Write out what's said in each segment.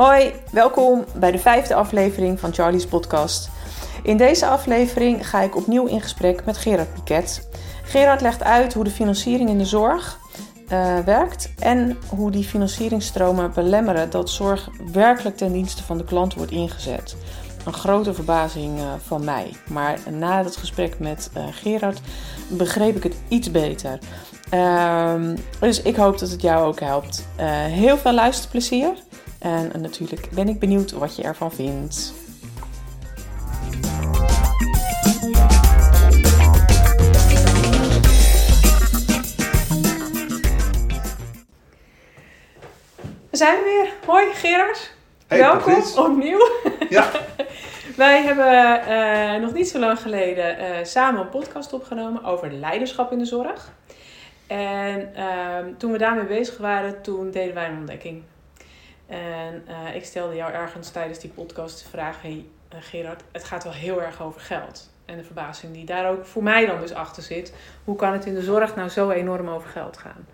Hoi, welkom bij de vijfde aflevering van Charlie's podcast. In deze aflevering ga ik opnieuw in gesprek met Gerard Piquet. Gerard legt uit hoe de financiering in de zorg uh, werkt en hoe die financieringstromen belemmeren dat zorg werkelijk ten dienste van de klant wordt ingezet. Een grote verbazing uh, van mij. Maar na het gesprek met uh, Gerard begreep ik het iets beter. Ehm, dus ik hoop dat het jou ook helpt. heel veel luisterplezier. En natuurlijk ben ik benieuwd wat je ervan vindt. We zijn er weer. Hoi Gerard. Hey, Welkom Patrice. opnieuw. Ja, Wij hebben eh, nog niet zo lang geleden eh, samen een podcast opgenomen over leiderschap in de zorg. En ehm, toen we daarmee bezig waren, toen deden wij een ontdekking. En eh, ik stelde jou ergens tijdens die podcast de vraag: hey, eh, Gerard, het gaat wel heel erg over geld. En de verbazing die daar ook voor mij dan dus achter zit. Hoe kan het in de zorg nou zo enorm over geld gaan?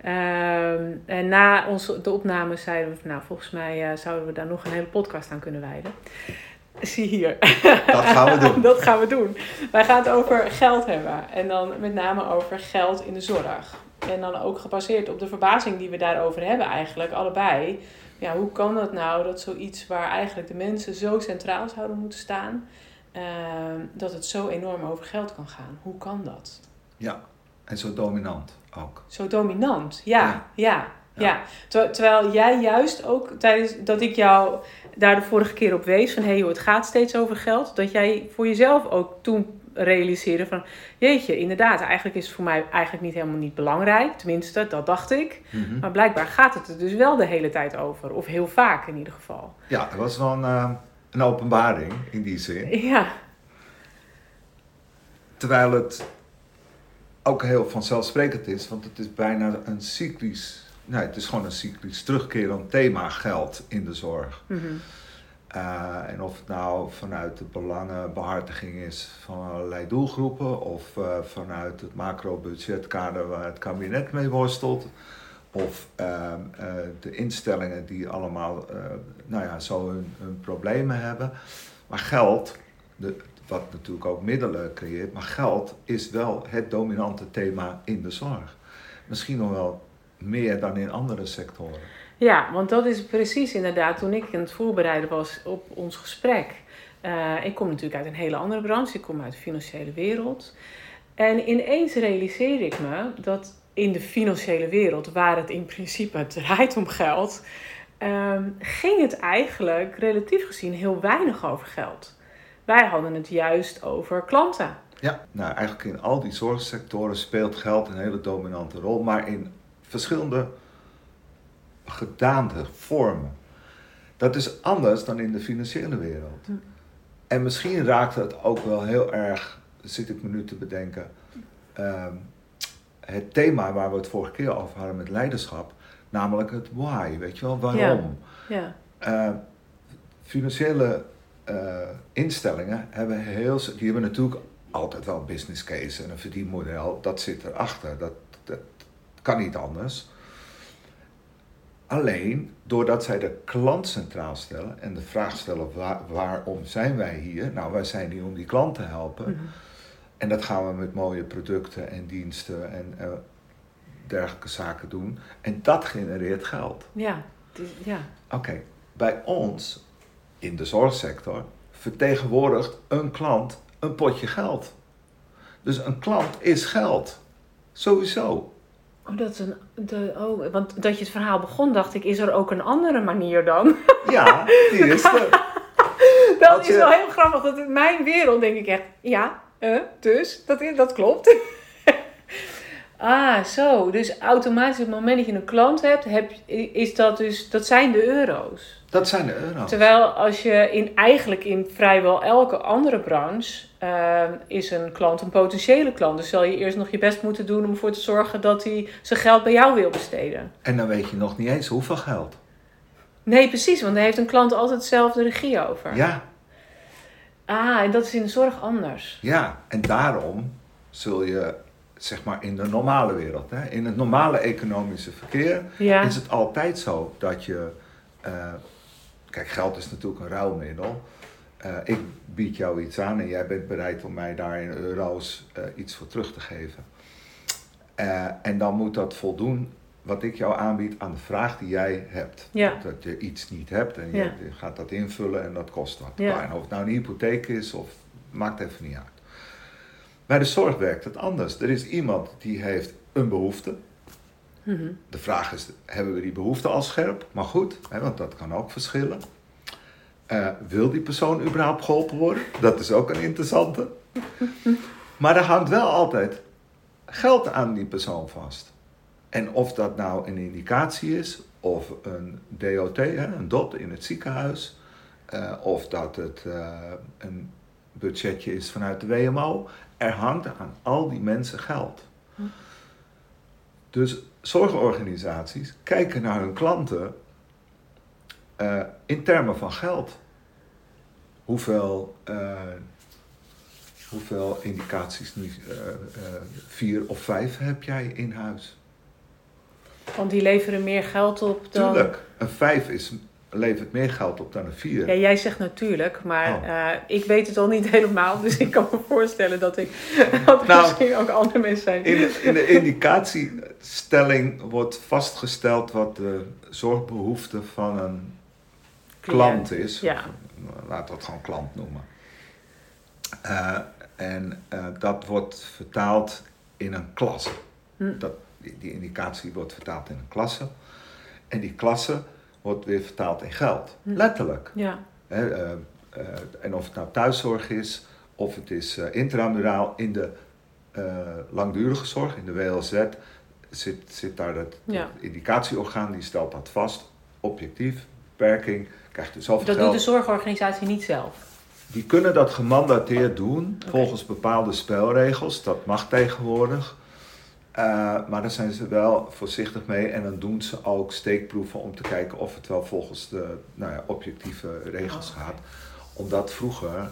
Ehm, en na onze, de opname zeiden we: Nou, volgens mij eh, zouden we daar nog een hele podcast aan kunnen wijden. Zie hier. dat gaan we doen. Dat gaan we doen. Wij gaan het over geld hebben. En dan met name over geld in de zorg. En dan ook gebaseerd op de verbazing die we daarover hebben eigenlijk, allebei. Ja, hoe kan dat nou dat zoiets waar eigenlijk de mensen zo centraal zouden moeten staan, ehm, dat het zo enorm over geld kan gaan? Hoe kan dat? Ja, en zo dominant ook. Zo dominant, ja, ja, ja. Ja. Ter- terwijl jij juist ook tijdens dat ik jou daar de vorige keer op wees van hé hey, joh, het gaat steeds over geld, dat jij voor jezelf ook toen realiseerde van jeetje, inderdaad, eigenlijk is het voor mij eigenlijk niet helemaal niet belangrijk, tenminste, dat dacht ik. Mhm. Maar blijkbaar gaat het er dus wel de hele tijd over, of heel vaak in ieder geval. Ja, het was wel een, eh, een openbaring in die zin. Ja, Terwijl het ook heel vanzelfsprekend is, want het is bijna een cyclisch, nee, het is gewoon een cyclisch terugkerend thema geld in de zorg. Mhm. Eh, en of het nou vanuit de belangenbehartiging is van allerlei doelgroepen of eh, vanuit het macro-budgetkader waar het kabinet mee worstelt. Of ehm, eh, de instellingen die allemaal nou ja, zo hun, hun problemen hebben. Maar geld, de, wat natuurlijk ook middelen creëert, maar geld is wel het dominante thema in de zorg. Misschien nog wel meer dan in andere sectoren. Ja, want dat is precies inderdaad toen ik aan het voorbereiden was op ons gesprek. Eh, ik kom natuurlijk uit een hele andere branche, ik kom uit de financiële wereld. En ineens realiseerde ik me dat in de financiële wereld, waar het in principe draait om geld, ehm, ging het eigenlijk relatief gezien heel weinig over geld. Wij hadden het juist over klanten. Ja, nou eigenlijk in al die zorgsectoren speelt geld een hele dominante rol, maar in verschillende gedaante, vormen. Dat is anders dan in de financiële wereld. Hm. En misschien raakt het ook wel heel erg, zit ik me nu te bedenken, ehm, het thema waar we het vorige keer over hadden met leiderschap, namelijk het why, weet je wel, waarom. Ja, Eh, financiële eh, instellingen hebben heel, die hebben natuurlijk altijd wel een business case en een verdienmodel, dat zit erachter. Dat, dat kan niet anders. Alleen doordat zij de klant centraal stellen en de vraag stellen waar- waarom zijn wij hier? Nou, wij zijn hier om die klant te helpen. Mhm. En dat gaan we met mooie producten en diensten en eh, dergelijke zaken doen. En dat genereert geld. ja, ja. Oké, bij ons in de zorgsector vertegenwoordigt een klant een potje geld. Dus een klant is geld. Sowieso. Oh, dat een, de, oh, want dat je het verhaal begon, dacht ik, is er ook een andere manier dan? Ja, die is er. Dat Had is je- wel heel grappig, dat in mijn wereld denk ik echt, ja, eh, dus, dat, dat klopt. Ah, zo, dus automatisch op het moment dat je een klant hebt, heb, is dat dus, dat zijn de euro's. Dat zijn de euro's. Terwijl als je in, eigenlijk in vrijwel elke andere branche, eh, is een klant een potentiële klant. Dus zal je eerst nog je best moeten doen om ervoor te zorgen dat hij zijn geld bij jou wil besteden. En dan weet je nog niet eens hoeveel geld. Nee, precies, want daar heeft een klant altijd zelf de regie over. Ja, Ah, en dat is in de zorg anders. ja. En daarom zul je, zeg maar in de normale wereld, hè, in het normale economische verkeer, Ja. is het altijd zo dat je eh, kijk, geld is natuurlijk een ruilmiddel. Uh, ik bied jou iets aan en jij bent bereid om mij daar in euro's uh, iets voor terug te geven. En dan moet dat voldoen wat ik jou aanbied aan de vraag die jij hebt. Ja. Dat je iets niet hebt en je, Ja. gaat dat invullen en dat kost wat. En of het nou een hypotheek is of maakt even niet uit. Bij de zorg werkt het anders. Er is iemand die heeft een behoefte. Mhm. De vraag is, hebben we die behoefte al scherp? Maar goed, hè, want dat kan ook verschillen. Eh, wil die persoon überhaupt geholpen worden? Dat is ook een interessante. Maar er hangt wel altijd geld aan die persoon vast. En of dat nou een indicatie is, of een DOT, hè, een DOT in het ziekenhuis, eh, of dat het eh, een budgetje is vanuit de WMO, er hangt aan al die mensen geld. Dus zorgorganisaties kijken naar hun klanten eh, in termen van geld. Hoeveel, eh, hoeveel indicaties, nu, eh, vier of vijf heb jij in huis? Want die leveren meer geld op dan... Tuurlijk, een vijf is, levert meer geld op dan een vier. Ja, jij zegt natuurlijk, maar Oh. eh, ik weet het al niet helemaal. Dus ik kan me voorstellen dat, ik, dat Nou, misschien ook andere mensen zijn. In de, in de indicatiestelling wordt vastgesteld wat de zorgbehoefte van een klant is. Ja. Of, we het gewoon klant noemen. Eh, en eh, dat wordt vertaald in een klasse. Hm. Dat, die, die indicatie wordt vertaald in een klasse. En die klasse wordt weer vertaald in geld. Hm. Letterlijk. Ja, eh, eh, en of het nou thuiszorg is, of het is eh, intramuraal in de langdurige zorg, in de WLZ, zit, zit daar het, Ja. indicatieorgaan, die stelt dat vast, objectief, beperking, krijgt dus zoveel dat geld. doet de zorgorganisatie niet zelf. Die kunnen dat gemandateerd doen Oké. volgens bepaalde spelregels. Dat mag tegenwoordig. Eh, maar daar zijn ze wel voorzichtig mee en dan doen ze ook steekproeven om te kijken of het wel volgens de nou ja, objectieve regels Oh, gaat. Omdat vroeger,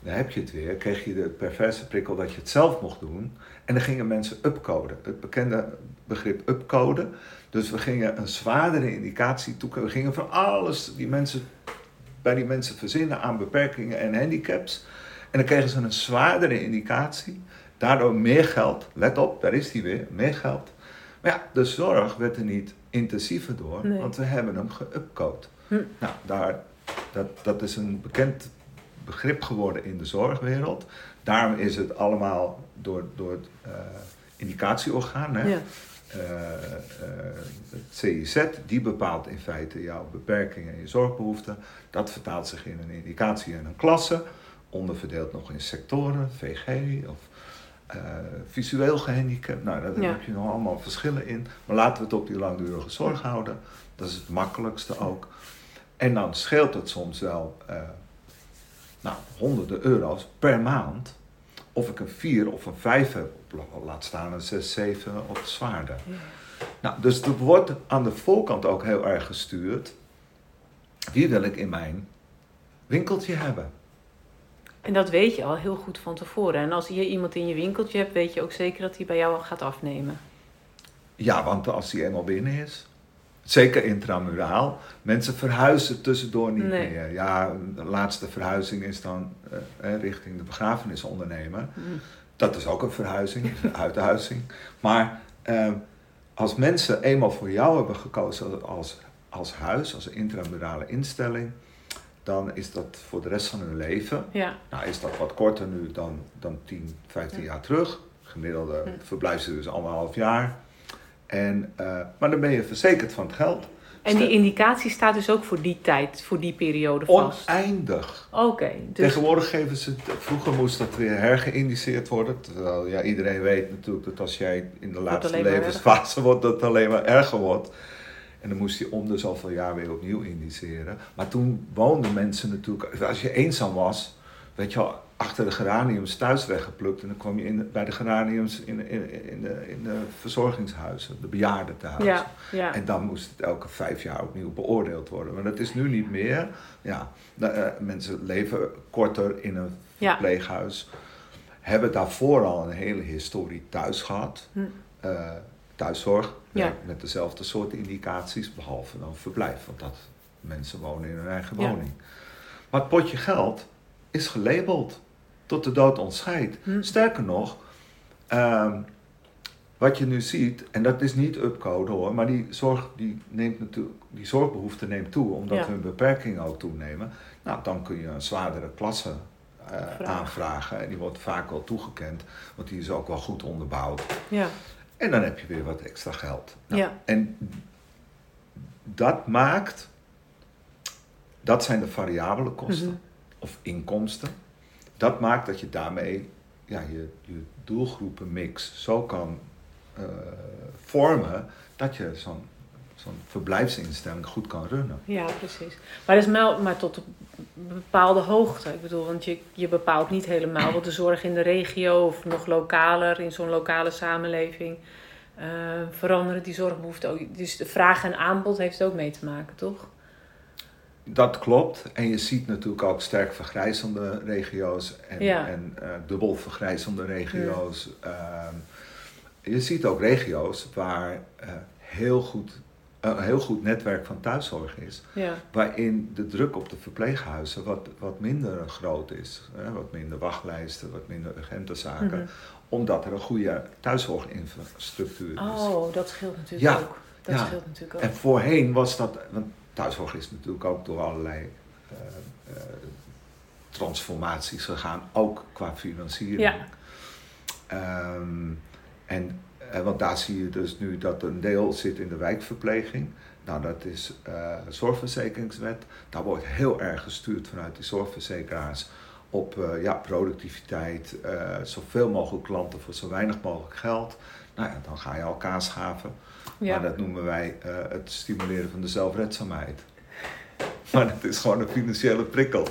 dan heb je het weer, kreeg je de perverse prikkel dat je het zelf mocht doen. En dan gingen mensen upcoden. Het bekende begrip upcoden. Dus we gingen een zwaardere indicatie toe. We gingen van alles die mensen, bij die mensen verzinnen aan beperkingen en handicaps. En dan kregen ze een zwaardere indicatie. Daardoor meer geld. Let op, daar is die weer. Meer geld. Maar ja, de zorg werd er niet intensiever door. Nee. Want we hebben hem geupcode. Hm. Nou, daar, dat, dat is een bekend begrip geworden in de zorgwereld. Daarom is het allemaal door, door het eh, indicatieorgaan. Hè? Ja. Eh, het CIZ, die bepaalt in feite jouw beperkingen en je zorgbehoeften. Dat vertaalt zich in een indicatie en een klasse, onderverdeeld nog in sectoren, VG of eh, visueel gehandicapt. Nou, daar Ja. heb je nog allemaal verschillen in. Maar laten we het op die langdurige zorg houden. Dat is het makkelijkste ook. En dan scheelt het soms wel eh, nou, honderden euro's per maand. Of ik een 4 of een 5 heb, laat staan een 6, 7 op zwaarde. Nou, dus er wordt aan de voorkant ook heel erg gestuurd. Wie wil ik in mijn winkeltje hebben? En dat weet je al heel goed van tevoren. En als je iemand in je winkeltje hebt, weet je ook zeker dat hij bij jou gaat afnemen. Ja, want als die eenmaal binnen is, zeker intramuraal, mensen verhuizen tussendoor niet Nee. meer. Ja, de laatste verhuizing is dan eh, richting de begrafenisondernemer. Hm. Dat is ook een verhuizing, een uithuizing. Maar eh, als mensen eenmaal voor jou hebben gekozen als, als huis, als intramurale instelling, dan is dat voor de rest van hun leven. Ja, Nou is dat wat korter nu dan, dan 10, 15 jaar terug. Gemiddelde Hm. verblijfsduur is anderhalf jaar. En, eh, maar dan ben je verzekerd van het geld. en die indicatie staat dus ook voor die tijd, voor die periode vast. Oneindig. Oké, dus Tegenwoordig geven ze, het- vroeger moest dat weer hergeïndiceerd worden. Terwijl ja, iedereen weet natuurlijk dat als jij in de laatste levensfase wordt, dat het alleen maar erger wordt. En dan moest je om de zoveel jaar weer opnieuw indiceren. Maar toen woonden mensen natuurlijk, als je eenzaam was, weet je wel, achter de geraniums thuis weggeplukt. En dan kwam je in, bij de geraniums in, in, in, de, in de verzorgingshuizen, de bejaardentehuizen. ja, ja. En dan moest het elke vijf jaar opnieuw beoordeeld worden. Maar dat is nu niet meer. Ja, de, eh, mensen leven korter in een Ja. verpleeghuis. Hebben daarvoor al een hele historie thuis gehad. Hm. Eh, thuiszorg werkt met dezelfde soort indicaties, behalve dan verblijf. Want dat mensen wonen in hun eigen woning. Maar het potje geld is gelabeld. Tot de dood ontscheidt. Hm. Sterker nog, ehm, wat je nu ziet, en dat is niet upcode hoor, maar die, zorg, die, neemt natuurlijk, die zorgbehoefte neemt toe omdat Ja. hun beperkingen ook toenemen. Nou, dan kun je een zwaardere klasse eh, Vragen. aanvragen. En die wordt vaak wel toegekend, want die is ook wel goed onderbouwd. Ja. En dan heb je weer wat extra geld. Nou, Ja. En dat maakt, dat zijn de variabele kosten Mhm. of inkomsten. Dat maakt dat je daarmee ja, je, je doelgroepenmix zo kan eh, vormen dat je zo'n zo'n verblijfsinstelling goed kan runnen. Ja, precies. Maar, dat is maar, maar tot een bepaalde hoogte. Ik bedoel, want je, je bepaalt niet helemaal wat de zorg in de regio of nog lokaler, in zo'n lokale samenleving, eh, veranderen die zorgbehoeften ook. Dus de vraag en aanbod heeft ook mee te maken, toch? Dat klopt. En je ziet natuurlijk ook sterk vergrijzende regio's en, Ja. en eh, dubbel vergrijzende regio's. Ehm, je ziet ook regio's waar eh, heel goed, een heel goed netwerk van thuiszorg is. Ja, Waarin de druk op de verpleeghuizen wat, wat minder groot is. Hè? Wat minder wachtlijsten, wat minder urgente zaken. Mhm. Omdat er een goede thuiszorginfrastructuur is. Oh, dat scheelt natuurlijk Ja, ook. Dat ja. scheelt natuurlijk ook. En voorheen was dat, want thuiszorg is natuurlijk ook door allerlei eh, eh, transformaties gegaan, ook qua financiering. Ja. Ehm, en, want daar zie je dus nu dat een deel zit in de wijkverpleging. Nou, dat is eh zorgverzekeringswet. Daar wordt heel erg gestuurd vanuit die zorgverzekeraars op eh, ja, productiviteit, eh, zoveel mogelijk klanten voor zo weinig mogelijk geld. Nou ja, dan ga je elkaar schaven. ja. Maar dat noemen wij het stimuleren van de zelfredzaamheid. Maar dat is gewoon een financiële prikkel.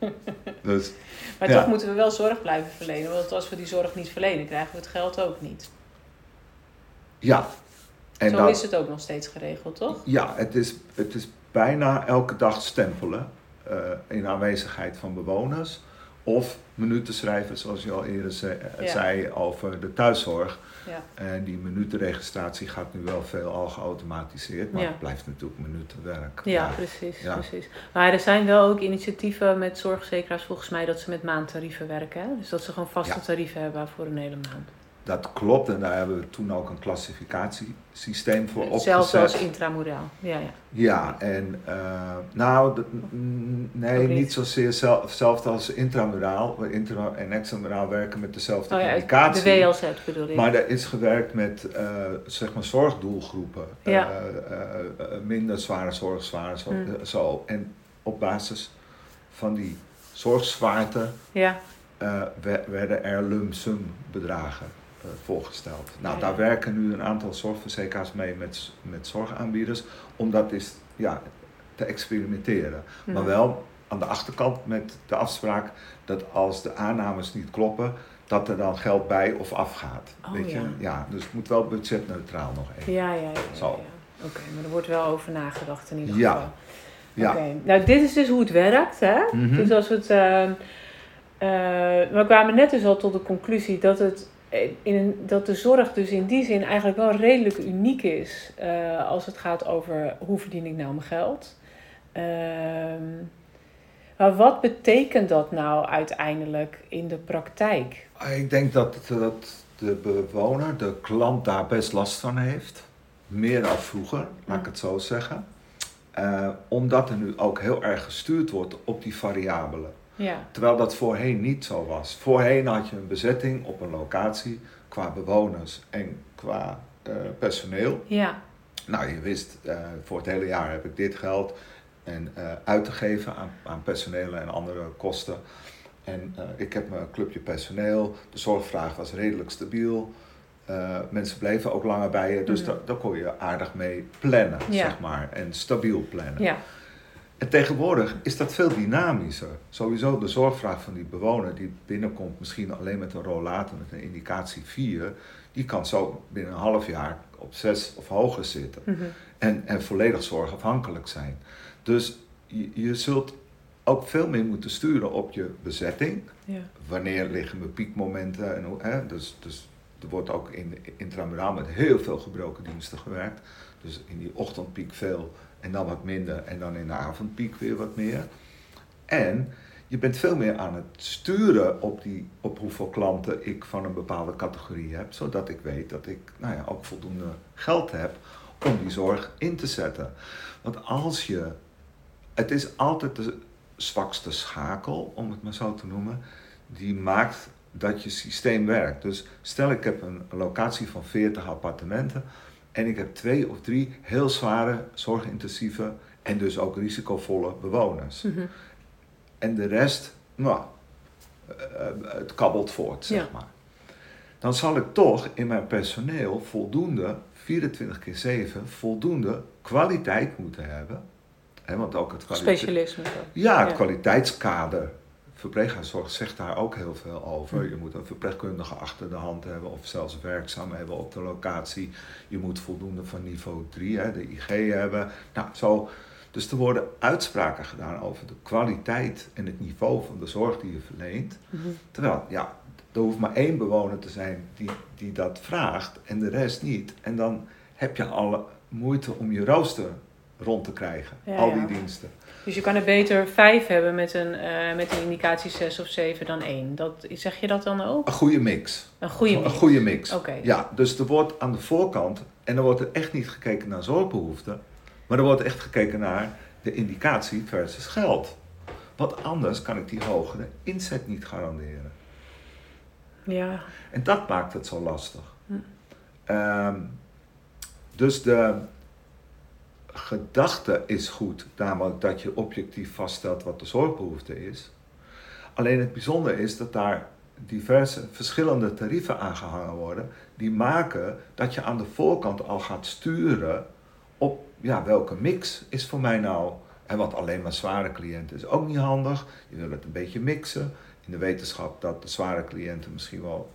Dus Maar ja. toch moeten we wel zorg blijven verlenen. Want als we die zorg niet verlenen, krijgen we het geld ook niet. Ja. En Zo dat, is het ook nog steeds geregeld, toch? Ja, het is, het is bijna elke dag stempelen eh, in aanwezigheid van bewoners. Of minuten schrijven, zoals je al eerder eh, Ja. zei, over de thuiszorg. Ja. En die minutenregistratie gaat nu wel veel al geautomatiseerd, maar Ja. het blijft natuurlijk minutenwerk. Ja, precies, precies. Maar er zijn wel ook initiatieven met zorgverzekeraars volgens mij dat ze met maandtarieven werken. Hè? Dus dat ze gewoon vaste tarieven hebben voor een hele maand. Dat klopt en daar hebben we toen ook een klassificatiesysteem voor Hetzelfde opgezet. als intramoraal. Ja, ja. Ja, en eh, nou, nee, niet? niet zozeer zel- hetzelfde als intramuraal. Intra en extramuraal werken met dezelfde Oh ja, de WLZ bedoel ik. Maar er is gewerkt met eh, zeg maar zorgdoelgroepen. Ja. Eh, eh, minder zware zorg, zware zorg, Mm. eh, zo. En op basis van die zorgzwaarte Ja, we- werden er lump sum bedragen voorgesteld. Nou, Ja. daar werken nu een aantal zorgverzekeraars mee met, met zorgaanbieders om dat eens ja, te experimenteren. Maar Mhm. wel aan de achterkant met de afspraak dat als de aannames niet kloppen, dat er dan geld bij of afgaat. Oh, weet je? ja. Ja, dus het moet wel budgetneutraal nog even. ja, ja. ja, Zo. Oké, maar er wordt wel over nagedacht in ieder geval. Ja. Oké, nou dit is dus hoe het werkt, hè? Mhm. Dus als we het. ehm, eh, we kwamen net dus al tot de conclusie dat, het eh, in een, dat de zorg dus in die zin eigenlijk wel redelijk uniek is. eh, als het gaat over hoe verdien ik nou mijn geld. Ehm, maar wat betekent dat nou uiteindelijk in de praktijk? Ik denk dat, dat de bewoner, de klant daar best last van heeft. Meer dan vroeger, laat ik het zo zeggen. Eh, omdat er nu ook heel erg gestuurd wordt op die variabelen. Ja, Terwijl dat voorheen niet zo was. Voorheen had je een bezetting op een locatie qua bewoners en qua eh, personeel. ja, Nou, je wist, eh, voor het hele jaar heb ik dit geld en, eh, uit te geven aan, aan personeel en andere kosten. En ik heb mijn clubje personeel, de zorgvraag was redelijk stabiel. Mensen bleven ook langer bij je, dus Mhm. daar, daar kon je aardig mee plannen, Ja. zeg maar. En stabiel plannen. ja, En tegenwoordig is dat veel dynamischer. Sowieso de zorgvraag van die bewoner die binnenkomt, misschien alleen met een rollator met een indicatie 4, die kan zo binnen een half jaar op 6 of hoger zitten. mhm, En, en volledig zorgafhankelijk zijn. Dus je, je zult ook veel meer moeten sturen op je bezetting. ja, Wanneer liggen mijn piekmomenten? En hoe, hè? Dus, dus er wordt ook in intramuraal met heel veel gebroken diensten gewerkt. Dus in die ochtendpiek veel en dan wat minder en dan in de avondpiek weer wat meer. En je bent veel meer aan het sturen op, die, op hoeveel klanten ik van een bepaalde categorie heb, zodat ik weet dat ik nou ja, ook voldoende geld heb om die zorg in te zetten. Want als je, het is altijd de zwakste schakel, om het maar zo te noemen, die maakt dat je systeem werkt. Dus stel ik heb een locatie van 40 appartementen en ik heb twee of drie heel zware, zorgintensieve en dus ook risicovolle bewoners. Mhm. En de rest, nou, eh, eh, het kabbelt voort, zeg Ja. maar. Dan zal ik toch in mijn personeel voldoende, 24 keer 7, voldoende kwaliteit moeten hebben. Hè, want ook het kwalite- Specialisme. ja, het Ja. kwaliteitskader. Verpleeghuiszorg zegt daar ook heel veel over. Hm. Je moet een verpleegkundige achter de hand hebben of zelfs werkzaam hebben op de locatie. Je moet voldoende van niveau 3, hè, de IG hebben. Nou, zo. Dus er worden uitspraken gedaan over de kwaliteit en het niveau van de zorg die je verleent. Mhm. Terwijl, ja, er hoeft maar één bewoner te zijn die, die dat vraagt en de rest niet. En dan heb je alle moeite om je rooster rond te krijgen, Ja, al ja. die diensten. Dus je kan er beter vijf hebben met een, eh, met een indicatie zes of zeven dan één. Dat, zeg je dat dan ook? Een goede mix. Een goede Een mix. goede mix. Oké. Ja, dus er wordt aan de voorkant, en er wordt er echt niet gekeken naar zorgbehoeften, maar er wordt echt gekeken naar de indicatie versus geld. Want anders kan ik die hogere inzet niet garanderen. Ja. En dat maakt het zo lastig. Hm. Ehm, dus de gedachte is goed, namelijk dat je objectief vaststelt wat de zorgbehoefte is. Alleen het bijzondere is dat daar diverse verschillende tarieven aangehangen worden, die maken dat je aan de voorkant al gaat sturen op ja, welke mix is voor mij nou. En wat alleen maar zware cliënten is ook niet handig. Je wil het een beetje mixen. In de wetenschap dat de zware cliënten misschien wel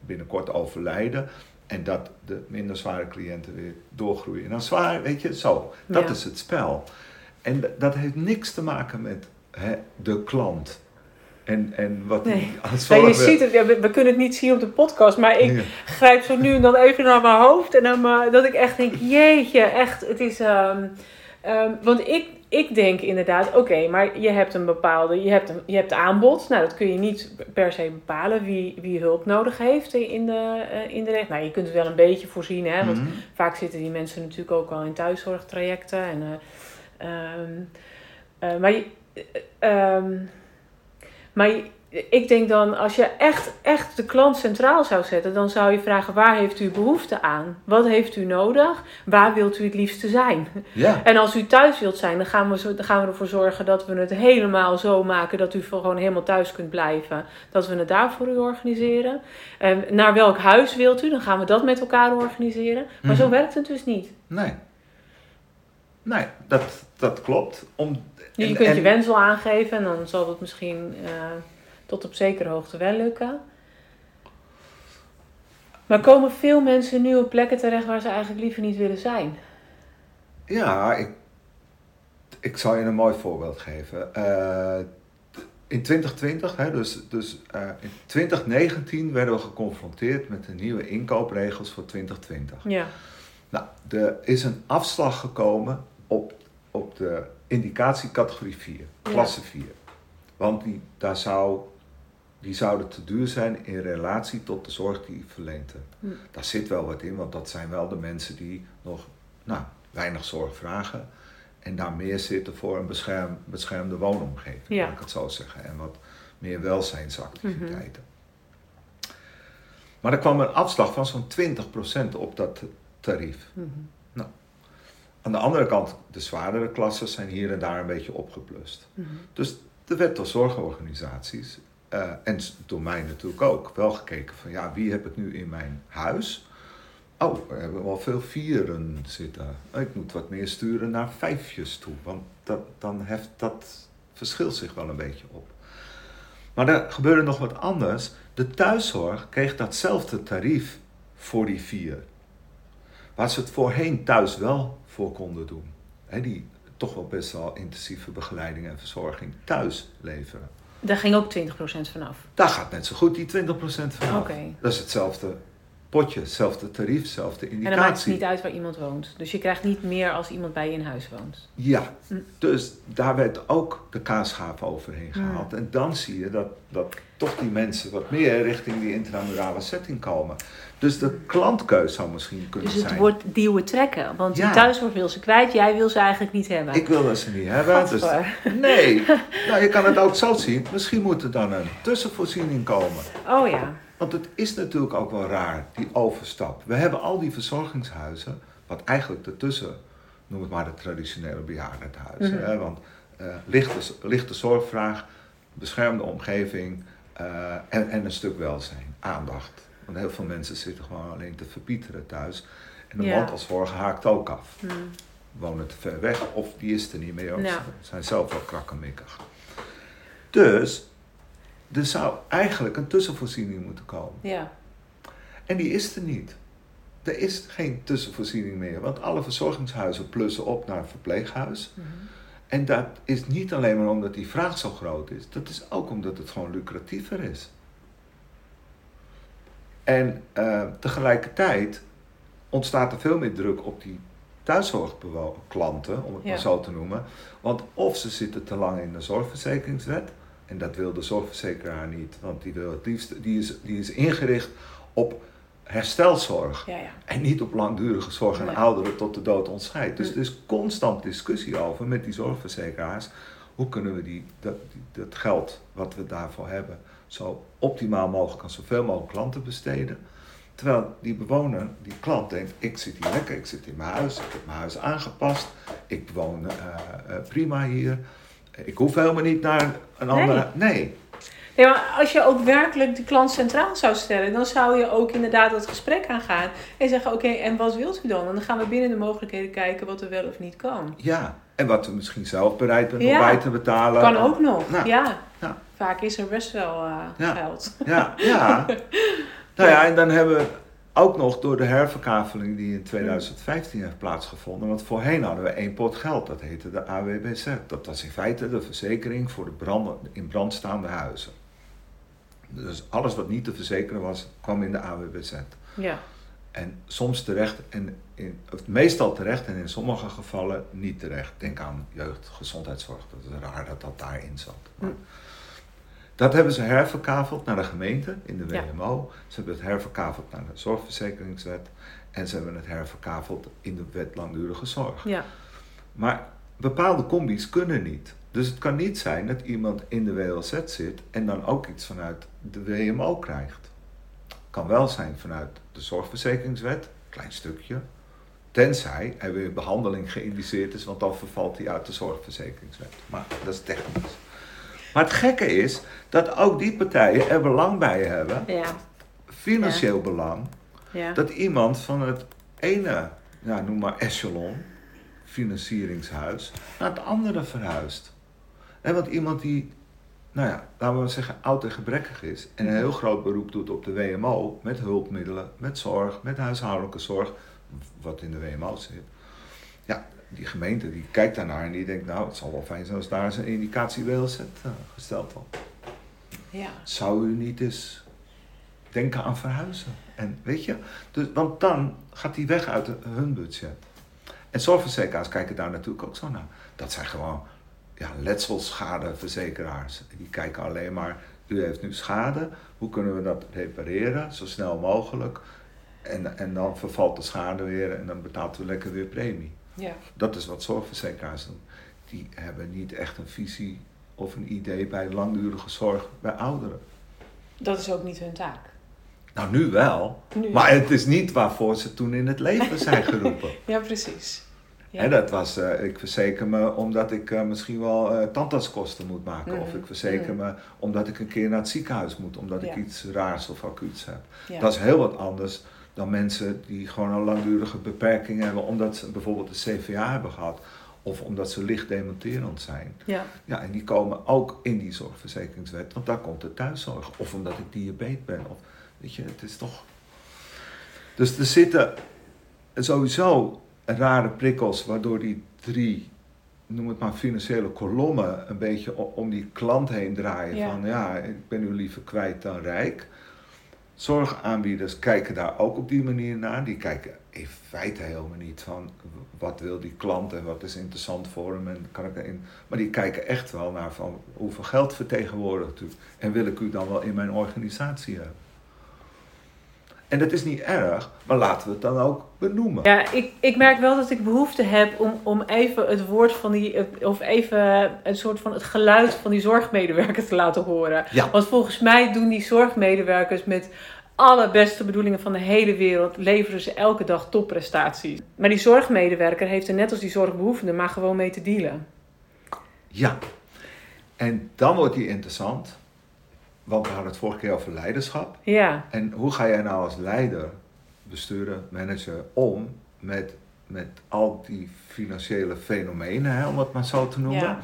binnenkort overlijden. En dat de minder zware cliënten weer doorgroeien naar zwaar. Weet je, zo. Dat Ja. is het spel. En dat heeft niks te maken met hè, de klant. En, en wat Nee. je ziet het, ja, we, we kunnen het niet zien op de podcast, maar ik Ja. grijp zo nu en dan even naar mijn hoofd. En dan, eh, dat ik echt denk, jeetje, echt, het is... ehm, ehm, want ik, ik denk inderdaad, oké, maar je hebt een bepaalde, je hebt, een, je hebt aanbod. Nou, dat kun je niet per se bepalen wie, wie hulp nodig heeft in de, eh, in de recht. Nou, je kunt het wel een beetje voorzien, hè, want Mhm. vaak zitten die mensen natuurlijk ook al in thuiszorgtrajecten. En, eh, ehm, eh, maar je, eh, ehm, maar je- ik denk dan, als je echt, echt de klant centraal zou zetten, dan zou je vragen: waar heeft u behoefte aan? Wat heeft u nodig? Waar wilt u het liefste zijn? Ja, En als u thuis wilt zijn, dan gaan we, zo, dan gaan we ervoor zorgen dat we het helemaal zo maken dat u gewoon helemaal thuis kunt blijven. Dat we het daar voor u organiseren. En naar welk huis wilt u? Dan gaan we dat met elkaar organiseren. Maar zo Mhm. werkt het dus niet. nee. Nee, dat, dat klopt. Om, Je en- kunt je en- wens wel aangeven en dan zal het misschien eh, tot op zekere hoogte wel lukken. Maar komen veel mensen nu op plekken terecht waar ze eigenlijk liever niet willen zijn? Ja, ik, ik zal je een mooi voorbeeld geven. Eh, in 2020, hè, dus, dus eh, in 2019 werden we geconfronteerd met de nieuwe inkoopregels voor 2020. Ja. Nou, er is een afslag gekomen op, op de indicatiecategorie 4, klasse 4. Want die, daar zou, die zouden te duur zijn in relatie tot de zorg die verleend wordt. Hm. Daar zit wel wat in, want dat zijn wel de mensen die nog nou, weinig zorg vragen. En daar meer zitten voor een bescherm, beschermde woonomgeving, Ja. laat ik het zo zeggen. En wat meer welzijnsactiviteiten. Maar er kwam een afslag van zo'n 20% op dat tarief. Mhm. Aan de andere kant, de zwaardere klassen zijn hier en daar een beetje opgeplust. Mhm. Dus er werd door zorgorganisaties, eh, en door mij natuurlijk ook, wel gekeken van ja, wie heb ik nu in mijn huis? Oh, we hebben wel veel vieren zitten. Ik moet wat meer sturen naar vijfjes toe, want dat, dan heft dat verschilt zich wel een beetje op. Maar er gebeurde nog wat anders. De thuiszorg kreeg datzelfde tarief voor die vier. Waar ze het voorheen thuis wel voor konden doen. Die toch wel best wel intensieve begeleiding en verzorging thuis leveren. Daar ging ook 20% vanaf. Daar gaat net zo goed die 20% van. Oké. Dat is hetzelfde potje, hetzelfde tarief, hetzelfde En indicatie. dan maakt het niet uit waar iemand woont. Dus je krijgt niet meer als iemand bij je in huis woont. Ja, Hm. dus daar werd ook de kaasschaaf overheen Hm. gehaald. En dan zie je dat, dat toch die mensen wat meer richting die intramurale setting komen. Dus de klantkeus zou misschien kunnen Dus het zijn. wordt duwen trekken. Want die Ja. thuiszorg wil ze kwijt. Jij wil ze eigenlijk niet hebben. Ik wil dat ze niet hebben. Dus, nee, nou, je kan het ook zo zien. Misschien moet er dan een tussenvoorziening komen. Oh ja. Want het is natuurlijk ook wel raar, die overstap. We hebben al die verzorgingshuizen, wat eigenlijk ertussen, noem het maar de traditionele bejaardenhuizen. Mhm. hè? Want eh, lichte, lichte zorgvraag, beschermde omgeving eh, en, en een stuk welzijn, aandacht. Want heel veel mensen zitten gewoon alleen te verpieteren thuis. En de Ja. mantelzorg haakt ook af. Hm. Wonen te ver weg of die is er niet meer. Of Ja. ze zijn zelf wel krakkemikkig. Dus er zou eigenlijk een tussenvoorziening moeten komen. Ja. En die is er niet. Er is geen tussenvoorziening meer, want alle verzorgingshuizen plussen op naar een verpleeghuis. Mhm. En dat is niet alleen maar omdat die vraag zo groot is, dat is ook omdat het gewoon lucratiever is. En eh, tegelijkertijd ontstaat er veel meer druk op die thuiszorgklanten, om het Ja. maar zo te noemen. Want of ze zitten te lang in de zorgverzekeringswet, en dat wil de zorgverzekeraar niet, want die, wil het liefst, die, is, die is ingericht op herstelzorg. Ja, ja. En niet op langdurige zorg en Nee. ouderen tot de dood ontscheidt. Dus er is constant discussie over met die zorgverzekeraars. Hoe kunnen we die, dat, die- dat geld wat we daarvoor hebben zo optimaal mogelijk aan zoveel mogelijk klanten besteden. Terwijl die bewoner, die klant denkt, ik zit hier lekker, ik zit in mijn huis, ik heb mijn huis aangepast, ik woon eh, eh, prima hier. Ik hoef helemaal niet naar een andere... Nee. Nee, maar als je ook werkelijk de klant centraal zou stellen, dan zou je ook inderdaad dat gesprek aangaan en zeggen: Oké, en wat wilt u dan? En dan gaan we binnen de mogelijkheden kijken wat er wel of niet kan. Ja, en wat we misschien zelf bereid bent om bij te betalen. Kan ook nog, Nou, ja. ja. Vaak is er best wel eh, Ja. geld. Ja, ja. nou ja, en dan hebben we ook nog door de herverkaveling die in 2015 heeft plaatsgevonden. Want voorheen hadden we één pot geld, dat heette de AWBZ. Dat was in feite de verzekering voor de branden, in brand staande huizen. Dus alles wat niet te verzekeren was, kwam in de AWBZ. Ja. En soms terecht, en in, of meestal terecht en in sommige gevallen niet terecht. Denk aan jeugdgezondheidszorg, dat is raar dat dat daarin zat. Maar Hm. Dat hebben ze herverkaveld naar de gemeente in de. WMO. Ze hebben het herverkaveld naar de zorgverzekeringswet. En ze hebben het herverkaveld in de wet langdurige zorg. Ja. Maar bepaalde combi's kunnen niet. Dus het kan niet zijn dat iemand in de WLZ zit en dan ook iets vanuit de WMO krijgt. Kan wel zijn vanuit de zorgverzekeringswet, klein stukje. Tenzij er weer behandeling geïndiceerd is, want dan vervalt hij uit de zorgverzekeringswet. Maar dat is technisch. Maar het gekke is dat ook die partijen er belang bij hebben, Ja. financieel belang, Ja. dat iemand van het ene, noem maar echelon, financieringshuis, naar het andere verhuist. En want iemand die, nou ja, laten we maar zeggen, oud en gebrekkig is en een heel groot beroep doet op de WMO, met hulpmiddelen, met zorg, met huishoudelijke zorg, wat in de WMO zit. Ja, die gemeente die kijkt daarnaar en die denkt, nou, het zal wel fijn zijn als daar eens een indicatie uh, gesteld wordt. ja. Zou u niet eens denken aan verhuizen? En weet je, dus, want dan gaat die weg uit hun budget. En zorgverzekeraars kijken daar natuurlijk ook zo naar. Dat zijn gewoon ja, letselschadeverzekeraars. Die kijken alleen maar, u heeft nu schade, hoe kunnen we dat repareren, zo snel mogelijk. En, en dan vervalt de schade weer en dan betaalt u lekker weer premie. Ja. Dat is wat zorgverzekeraars doen. Die hebben niet echt een visie of een idee bij langdurige zorg bij ouderen. Dat is ook niet hun taak. Nou, nu wel. Nu. Maar het is niet waarvoor ze toen in het leven zijn geroepen. Ja, precies. Ja. Hè, dat was, eh, ik verzeker me omdat ik eh, misschien wel eh tandartskosten moet maken. Mhm. Of ik verzeker me omdat ik een keer naar het ziekenhuis moet. Omdat ik iets raars of acuuts heb. Ja. Dat is heel wat anders dan mensen die gewoon een langdurige beperking hebben. Omdat ze bijvoorbeeld een CVA hebben gehad. Of omdat ze licht dementerend zijn. ja. Ja, en die komen ook in die zorgverzekeringswet, want daar komt de thuiszorg. Of omdat ik diabetes ben. Of, weet je, het is toch... Dus er zitten sowieso rare prikkels waardoor die drie, noem het maar financiële kolommen, een beetje om die klant heen draaien. Ja. Van ja, ik ben u liever kwijt dan rijk. Zorgaanbieders kijken daar ook op die manier naar. Die kijken in feite helemaal niet van wat wil die klant en wat is interessant voor hem. En kan ik erin. Maar die kijken echt wel naar van hoeveel geld vertegenwoordigt u. En wil ik u dan wel in mijn organisatie hebben. En dat is niet erg, maar laten we het dan ook benoemen. Ja, ik, ik merk wel dat ik behoefte heb om, om even het woord van die, of even een soort van het geluid van die zorgmedewerker te laten horen. Ja. Want volgens mij doen die zorgmedewerkers met alle beste bedoelingen van de hele wereld, leveren ze elke dag topprestaties. Maar die zorgmedewerker heeft er net als die zorgbehoevende maar gewoon mee te dealen. Ja, en dan wordt die interessant. Want we hadden het vorige keer over leiderschap. Ja. En hoe ga jij nou als leider, bestuurder, manager om met, met al die financiële fenomenen, hè, om het maar zo te noemen, Ja.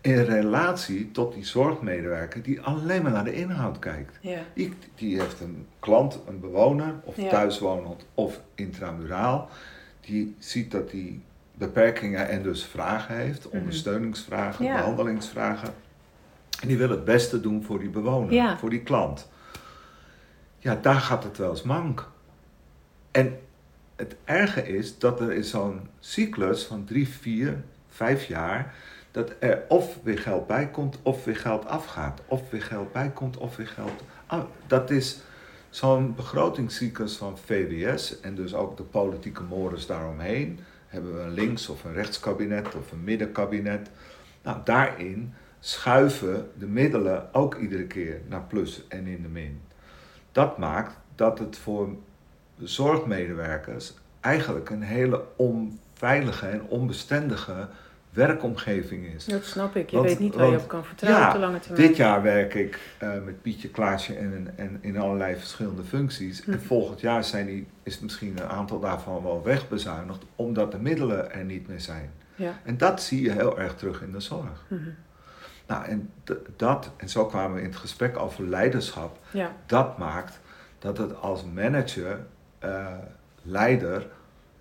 in relatie tot die zorgmedewerker die alleen maar naar de inhoud kijkt. Ja. Die, die heeft een klant, een bewoner, of Ja. thuiswonend of intramuraal, die ziet dat die beperkingen en dus vragen heeft, Mhm. ondersteuningsvragen, behandelingsvragen. En die wil het beste doen voor die bewoner, Ja. voor die klant. Ja, daar gaat het wel eens mank. En het erge is dat er is zo'n cyclus van drie, vier, vijf jaar, dat er of weer geld bij komt, of weer geld afgaat. Of weer geld bij komt, of weer geld af. Dat is zo'n begrotingscyclus van VWS en dus ook de politieke morens daaromheen. Hebben we een links- of een rechtskabinet of een middenkabinet. Nou, daarin schuiven de middelen ook iedere keer naar plus en in de min. Dat maakt dat het voor de zorgmedewerkers eigenlijk een hele onveilige en onbestendige werkomgeving is. Dat snap ik. Je Want- weet niet waar je op kan vertrouwen ja, op de lange termijn. Dit jaar werk ik eh, met Pietje Klaasje en, en in allerlei verschillende functies. En Mhm. volgend jaar zijn die, is misschien een aantal daarvan wel wegbezuinigd, omdat de middelen er niet meer zijn. Ja. En dat zie je heel erg terug in de zorg. Mhm. Nou, en dat, en zo kwamen we in het gesprek over leiderschap, ja. dat maakt dat het als manager, eh, leider,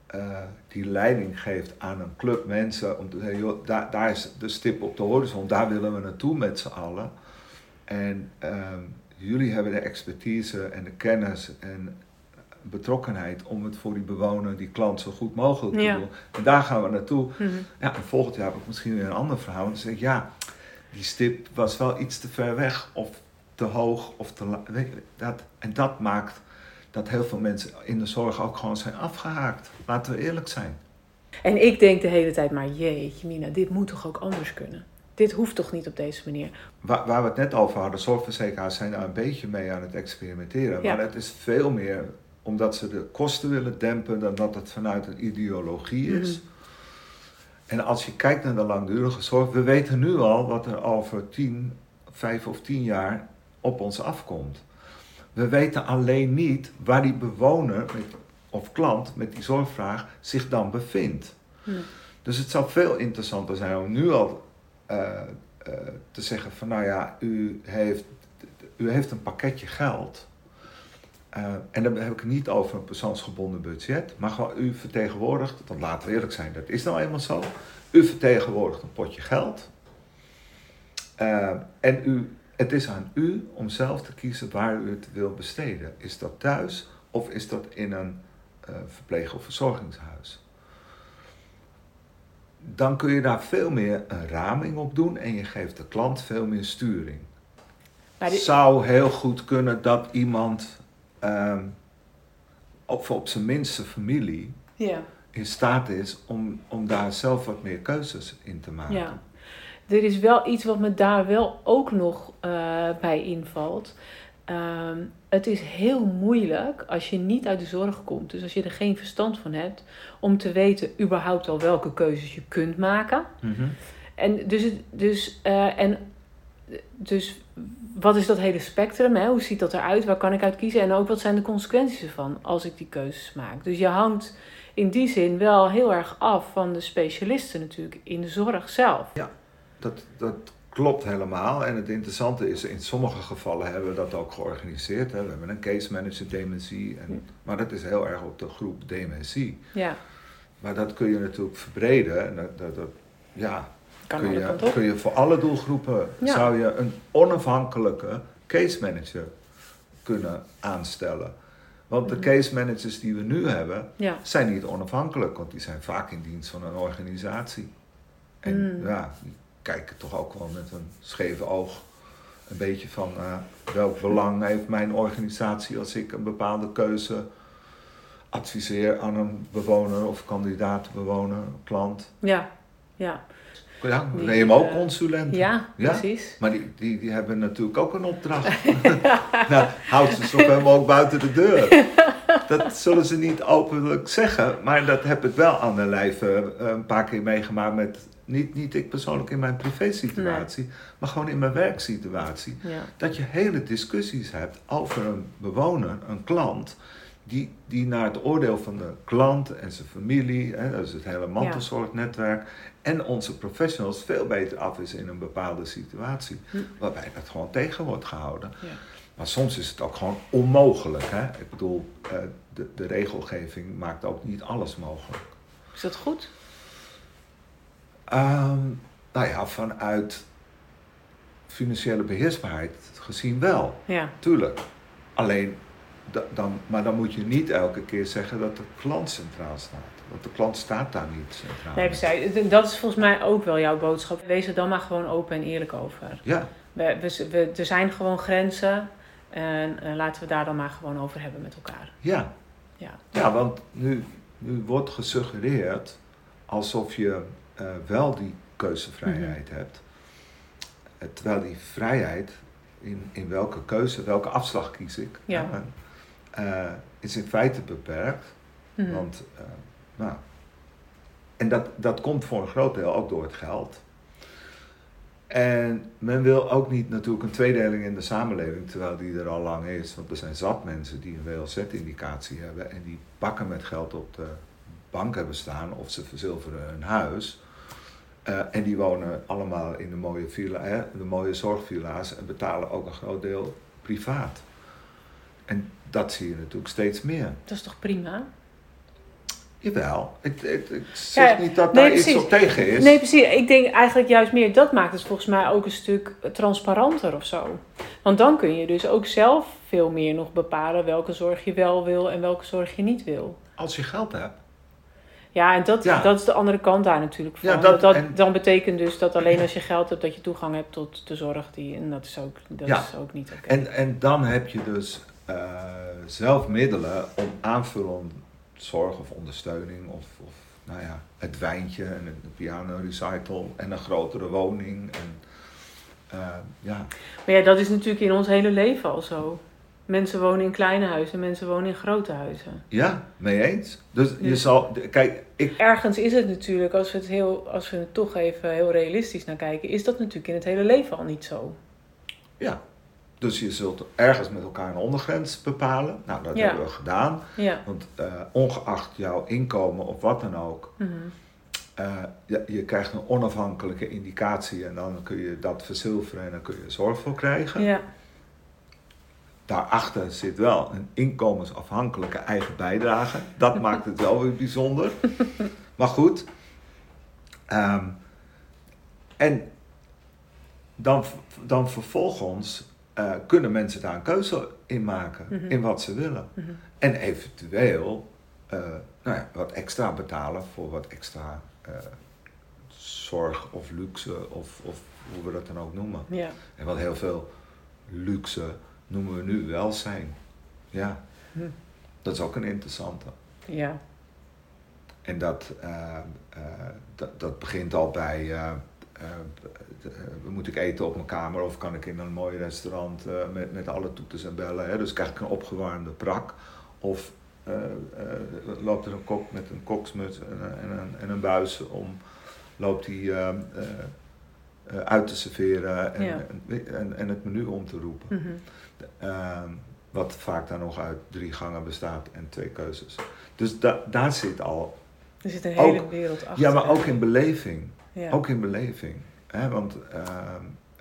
eh, die leiding geeft aan een club mensen. Om te zeggen, joh, daar, daar is de stip op de horizon, daar willen we naartoe met z'n allen. En ehm, jullie hebben de expertise en de kennis en betrokkenheid om het voor die bewoner, die klant, zo goed mogelijk te Ja. doen. En daar gaan we naartoe. Mhm. Ja, en volgend jaar heb ik misschien weer een ander verhaal. En dan zeg ik, ja, die stip was wel iets te ver weg of te hoog of te dat En dat maakt dat heel veel mensen in de zorg ook gewoon zijn afgehaakt. Laten we eerlijk zijn. En ik denk de hele tijd maar, jeetje Mina, dit moet toch ook anders kunnen? Dit hoeft toch niet op deze manier? Waar, waar we het net over hadden, zorgverzekeraars zijn daar een beetje mee aan het experimenteren. Ja. Maar het is veel meer omdat ze de kosten willen dempen dan dat het vanuit een ideologie is. Mhm. En als je kijkt naar de langdurige zorg, we weten nu al wat er over 10, 5 of 10 jaar op ons afkomt. We weten alleen niet waar die bewoner met, of klant met die zorgvraag zich dan bevindt. Mhm. Dus het zou veel interessanter zijn om nu al eh, eh, te zeggen van nou ja, u heeft, u heeft een pakketje geld. Eh, en dan heb ik het niet over een persoonsgebonden budget, maar gewoon u vertegenwoordigt, dan laten we eerlijk zijn, dat is nou eenmaal zo. U vertegenwoordigt een potje geld. Eh, en u, het is aan u om zelf te kiezen waar u het wil besteden. Is dat thuis of is dat in een eh, verpleeg- of verzorgingshuis? Dan kun je daar veel meer een raming op doen en je geeft de klant veel meer sturing. Dit- zou heel goed kunnen dat iemand, ehm, of op zijn minste familie, Ja. in staat is om, om daar zelf wat meer keuzes in te maken. Ja. Er is wel iets wat me daar wel ook nog eh, bij invalt. Ehm, het is heel moeilijk als je niet uit de zorg komt, dus als je er geen verstand van hebt, om te weten überhaupt al welke keuzes je kunt maken. Mhm. En dus, dus, eh, en, dus wat is dat hele spectrum? Hè? Hoe ziet dat eruit? Waar kan ik uit kiezen? En ook wat zijn de consequenties ervan als ik die keuzes maak? Dus je hangt in die zin wel heel erg af van de specialisten natuurlijk in de zorg zelf. Dat, dat klopt helemaal. En het interessante is, in sommige gevallen hebben we dat ook georganiseerd. Hè. We hebben een case manager dementie. En, maar dat is heel erg op de groep dementie. Ja, Maar dat kun je natuurlijk verbreden. En dat, dat, dat- ja, kan kun je, kun voor alle doelgroepen Ja. zou je een onafhankelijke case manager kunnen aanstellen. Want de Mhm. case managers die we nu hebben, Ja. zijn niet onafhankelijk, want die zijn vaak in dienst van een organisatie. En Mm. ja, die kijken toch ook wel met een scheve oog een beetje van eh, welk belang heeft mijn organisatie als ik een bepaalde keuze adviseer aan een bewoner of kandidaat-bewoner, klant. Ja. Ja. Ja, Die, neem ook eh, consulenten. Ja, Ja? precies. Maar die, die, die hebben natuurlijk ook een opdracht. nou, houd ze zo ver mogelijk buiten de deur. Dat zullen ze niet openlijk zeggen, maar dat heb ik wel aan de lijve eh, een paar keer meegemaakt met, niet, niet ik persoonlijk in mijn privésituatie, maar gewoon in mijn werksituatie. Ja. Dat je hele discussies hebt over een bewoner, een klant, die, die naar het oordeel van de klant en zijn familie, hè, dat is het hele mantelzorgnetwerk, en onze professionals veel beter af is in een bepaalde situatie. Hm. Waarbij dat gewoon tegen wordt gehouden. Ja. Maar soms is het ook gewoon onmogelijk. Hè? Ik bedoel, eh, de, de regelgeving maakt ook niet alles mogelijk. Is dat goed? Ehm, nou ja, vanuit financiële beheersbaarheid gezien wel, Ja. tuurlijk. Alleen, da- dan, maar dan moet je niet elke keer zeggen dat de klant centraal staat. Want de klant staat daar niet centraal. Nee, precies. Dat is volgens mij ook wel jouw boodschap. Wees er dan maar gewoon open en eerlijk over. Ja, We, we, we- er zijn gewoon grenzen. En laten we daar dan maar gewoon over hebben met elkaar. ja. Ja. Ja, want nu, nu wordt gesuggereerd alsof je eh, wel die keuzevrijheid hebt. Eh, terwijl die vrijheid, in, in welke keuze, welke afslag kies ik, Ja. eh, is in feite beperkt. Mhm. Want, nou, en dat, dat komt voor een groot deel ook door het geld. En men wil ook niet natuurlijk een tweedeling in de samenleving, terwijl die er al lang is. Want er zijn zat mensen die een WLZ-indicatie hebben en die pakken met geld op de bank hebben staan of ze verzilveren hun huis. Eh, en die wonen allemaal in de mooie, villa, hè, de mooie zorgvilla's en betalen ook een groot deel privaat. En dat zie je natuurlijk steeds meer. Dat is toch prima? Jawel, ik, ik, ik zeg Ja, niet dat nee, daar iets op tegen is. Nee, precies. Ik denk eigenlijk juist meer dat maakt het volgens mij ook een stuk transparanter of zo. Want dan kun je dus ook zelf veel meer nog bepalen welke zorg je wel wil en welke zorg je niet wil. Als je geld hebt. Ja, en dat, Ja. dat is de andere kant daar natuurlijk van. Ja, dat, dat- en- Dan betekent dus dat alleen als je geld hebt, dat je toegang hebt tot de zorg. Die, en dat is ook, dat Ja. is ook niet oké. En, en dan heb je dus eh, zelf middelen om aanvullend zorg of ondersteuning of, of nou ja, het wijntje en een piano recital en een grotere woning. En, eh, ja. Maar ja, dat is natuurlijk in ons hele leven al zo. Mensen wonen in kleine huizen, mensen wonen in grote huizen. ja, mee eens. Dus je Dus- zal, kijk, ik, Ergens is het natuurlijk, als we het, heel, als we het toch even heel realistisch naar kijken, is dat natuurlijk in het hele leven al niet zo. ja. Dus je zult ergens met elkaar een ondergrens bepalen. Nou, dat Ja. hebben we gedaan. Ja. Want eh, ongeacht jouw inkomen of wat dan ook, Mhm. eh, je, je krijgt een onafhankelijke indicatie en dan kun je dat verzilveren en dan kun je zorg voor krijgen. Ja. Daarachter zit wel een inkomensafhankelijke eigen bijdrage. Dat maakt het wel weer bijzonder. Maar goed. Ehm, en dan, dan vervolgens eh, kunnen mensen daar een keuze in maken. Mhm. In wat ze willen. Mhm. En eventueel eh, nou ja, wat extra betalen voor wat extra eh, zorg of luxe of, of hoe we dat dan ook noemen. Ja. En wat heel veel luxe noemen we nu welzijn. Ja, Hm. dat is ook een interessante. Ja. En dat, dat, dat begint al bij, eh, moet ik eten op mijn kamer of kan ik in een mooi restaurant met, met alle toeters en bellen. Hè? Dus krijg ik een opgewarmde prak. Of loopt er een kok met een koksmuts en, een- en, een, en een buis om, loopt hij uit te serveren en, Ja. en, en, het menu om te roepen. Mhm. Wat vaak dan nog uit drie gangen bestaat en twee keuzes. Dus da daar zit al. Er zit een Ook- hele wereld achter. Ja, maar ook in beleving. Ja. Ook in beleving. Hè? Want ehm,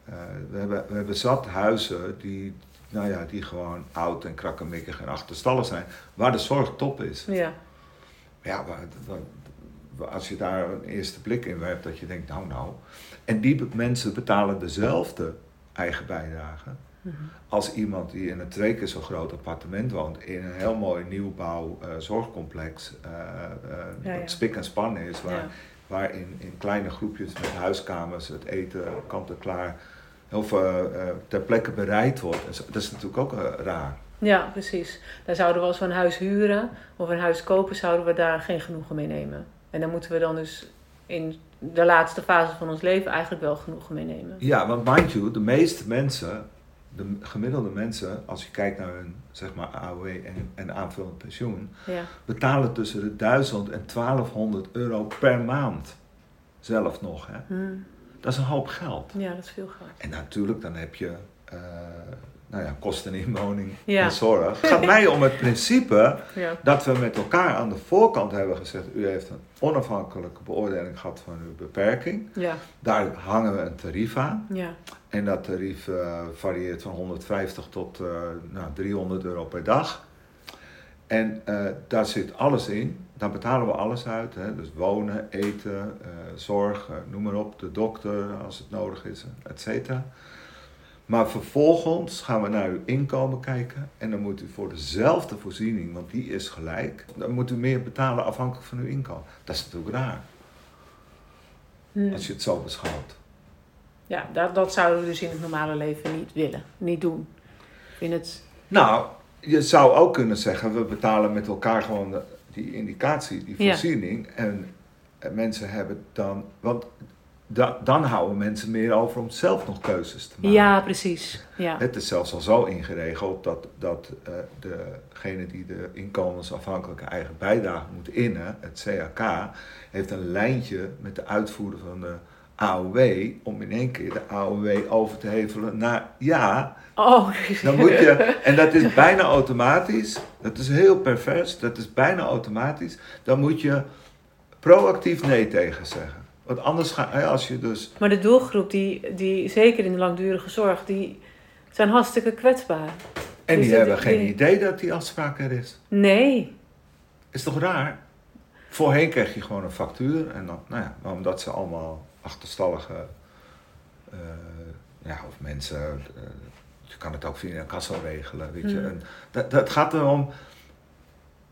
eh, we, hebben, we hebben zat huizen die, nou ja, die gewoon oud en krakkemikkig en achterstallig zijn. Waar de zorg top is. Ja. Ja, waar- als je daar een eerste blik in werpt, dat je denkt, nou nou. En die mensen betalen dezelfde eigen bijdrage. Mhm. Als iemand die in een twee keer zo groot appartement woont, in een heel mooi nieuwbouw eh, zorgcomplex, eh, Ja, ja. dat spik en span is, waar, Ja. waar in, in kleine groepjes met huiskamers het eten kant-en-klaar heel veel eh, ter plekke bereid wordt. Dat is natuurlijk ook eh, raar. Ja, precies. Daar zouden we als we een huis huren of een huis kopen, zouden we daar geen genoegen mee nemen. En dan moeten we dan dus in de laatste fase van ons leven eigenlijk wel genoegen mee nemen. Ja, want mind you, de meeste mensen, de gemiddelde mensen, als je kijkt naar hun zeg maar AOW en, en aanvullend pensioen, Ja, betalen tussen de 1000 en 1200 euro per maand. Zelf nog, hè. Hm. Dat is een hoop geld. ja dat is veel geld. En natuurlijk, dan heb je eh, nou ja, kosten in woning Ja. en zorg. Het gaat mij om het principe Ja. dat we met elkaar aan de voorkant hebben gezegd... u heeft een onafhankelijke beoordeling gehad van uw beperking. Ja, Daar hangen we een tarief aan. ja, En dat tarief eh, varieert van 150 tot eh, nou, 300 euro per dag. En eh, daar zit alles in. Daar betalen we alles uit. Hè? Dus wonen, eten, zorg, noem maar op. De dokter als het nodig is, et cetera. Maar vervolgens gaan we naar uw inkomen kijken. En dan moet u voor dezelfde voorziening, want die is gelijk. Dan moet u meer betalen afhankelijk van uw inkomen. Dat is natuurlijk raar, Hm. als je het zo beschouwt. ja dat, dat zouden we dus in het normale leven niet willen, niet doen. Vind het, Nou, je zou ook kunnen zeggen, we betalen met elkaar gewoon die indicatie, die Ja. voorziening. En, en mensen hebben dan, want da- dan houden mensen meer over om zelf nog keuzes te maken. ja, precies. Ja, Het is zelfs al zo ingeregeld dat, dat eh, degene die de inkomensafhankelijke eigen bijdrage moet innen, het CAK, heeft een lijntje met de uitvoerder van de AOW om in één keer de AOW over te hevelen naar ja, oh, dan moet je, en dat is bijna automatisch, dat is heel pervers, dat is bijna automatisch, dan moet je proactief nee tegen zeggen. Want anders ga als je dus, Maar de doelgroep, die, die zeker in de langdurige zorg, die zijn hartstikke kwetsbaar. en Dus die hebben geen idee dat die afspraak er is. Nee. Is toch raar? Voorheen kreeg je gewoon een factuur en dan, nou ja, maar omdat ze allemaal achterstallige, eh, ja, of mensen, eh, je kan het ook via een kassa regelen, weet je. Hmm. En dat, dat gaat erom,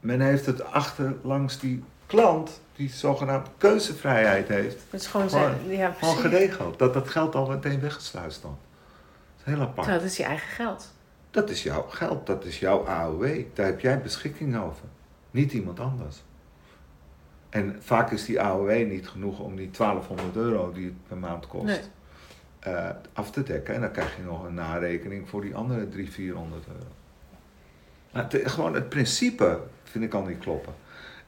men heeft het achter langs die klant, die zogenaamd keuzevrijheid heeft, Het is gewoon, Gewoon- zijn, ja, gewoon geregeld. Dat dat geld al meteen weggesluist dan. Dat is heel apart. Nou, dat is je eigen geld. Dat is jouw geld, dat is jouw AOW. Daar heb jij beschikking over. Niet iemand anders. En vaak is die AOW niet genoeg om die 1200 euro die het per maand kost Nee. eh, af te dekken. En dan krijg je nog een narekening voor die andere 300, 400 euro. Maar het, gewoon het principe vind ik al niet kloppen.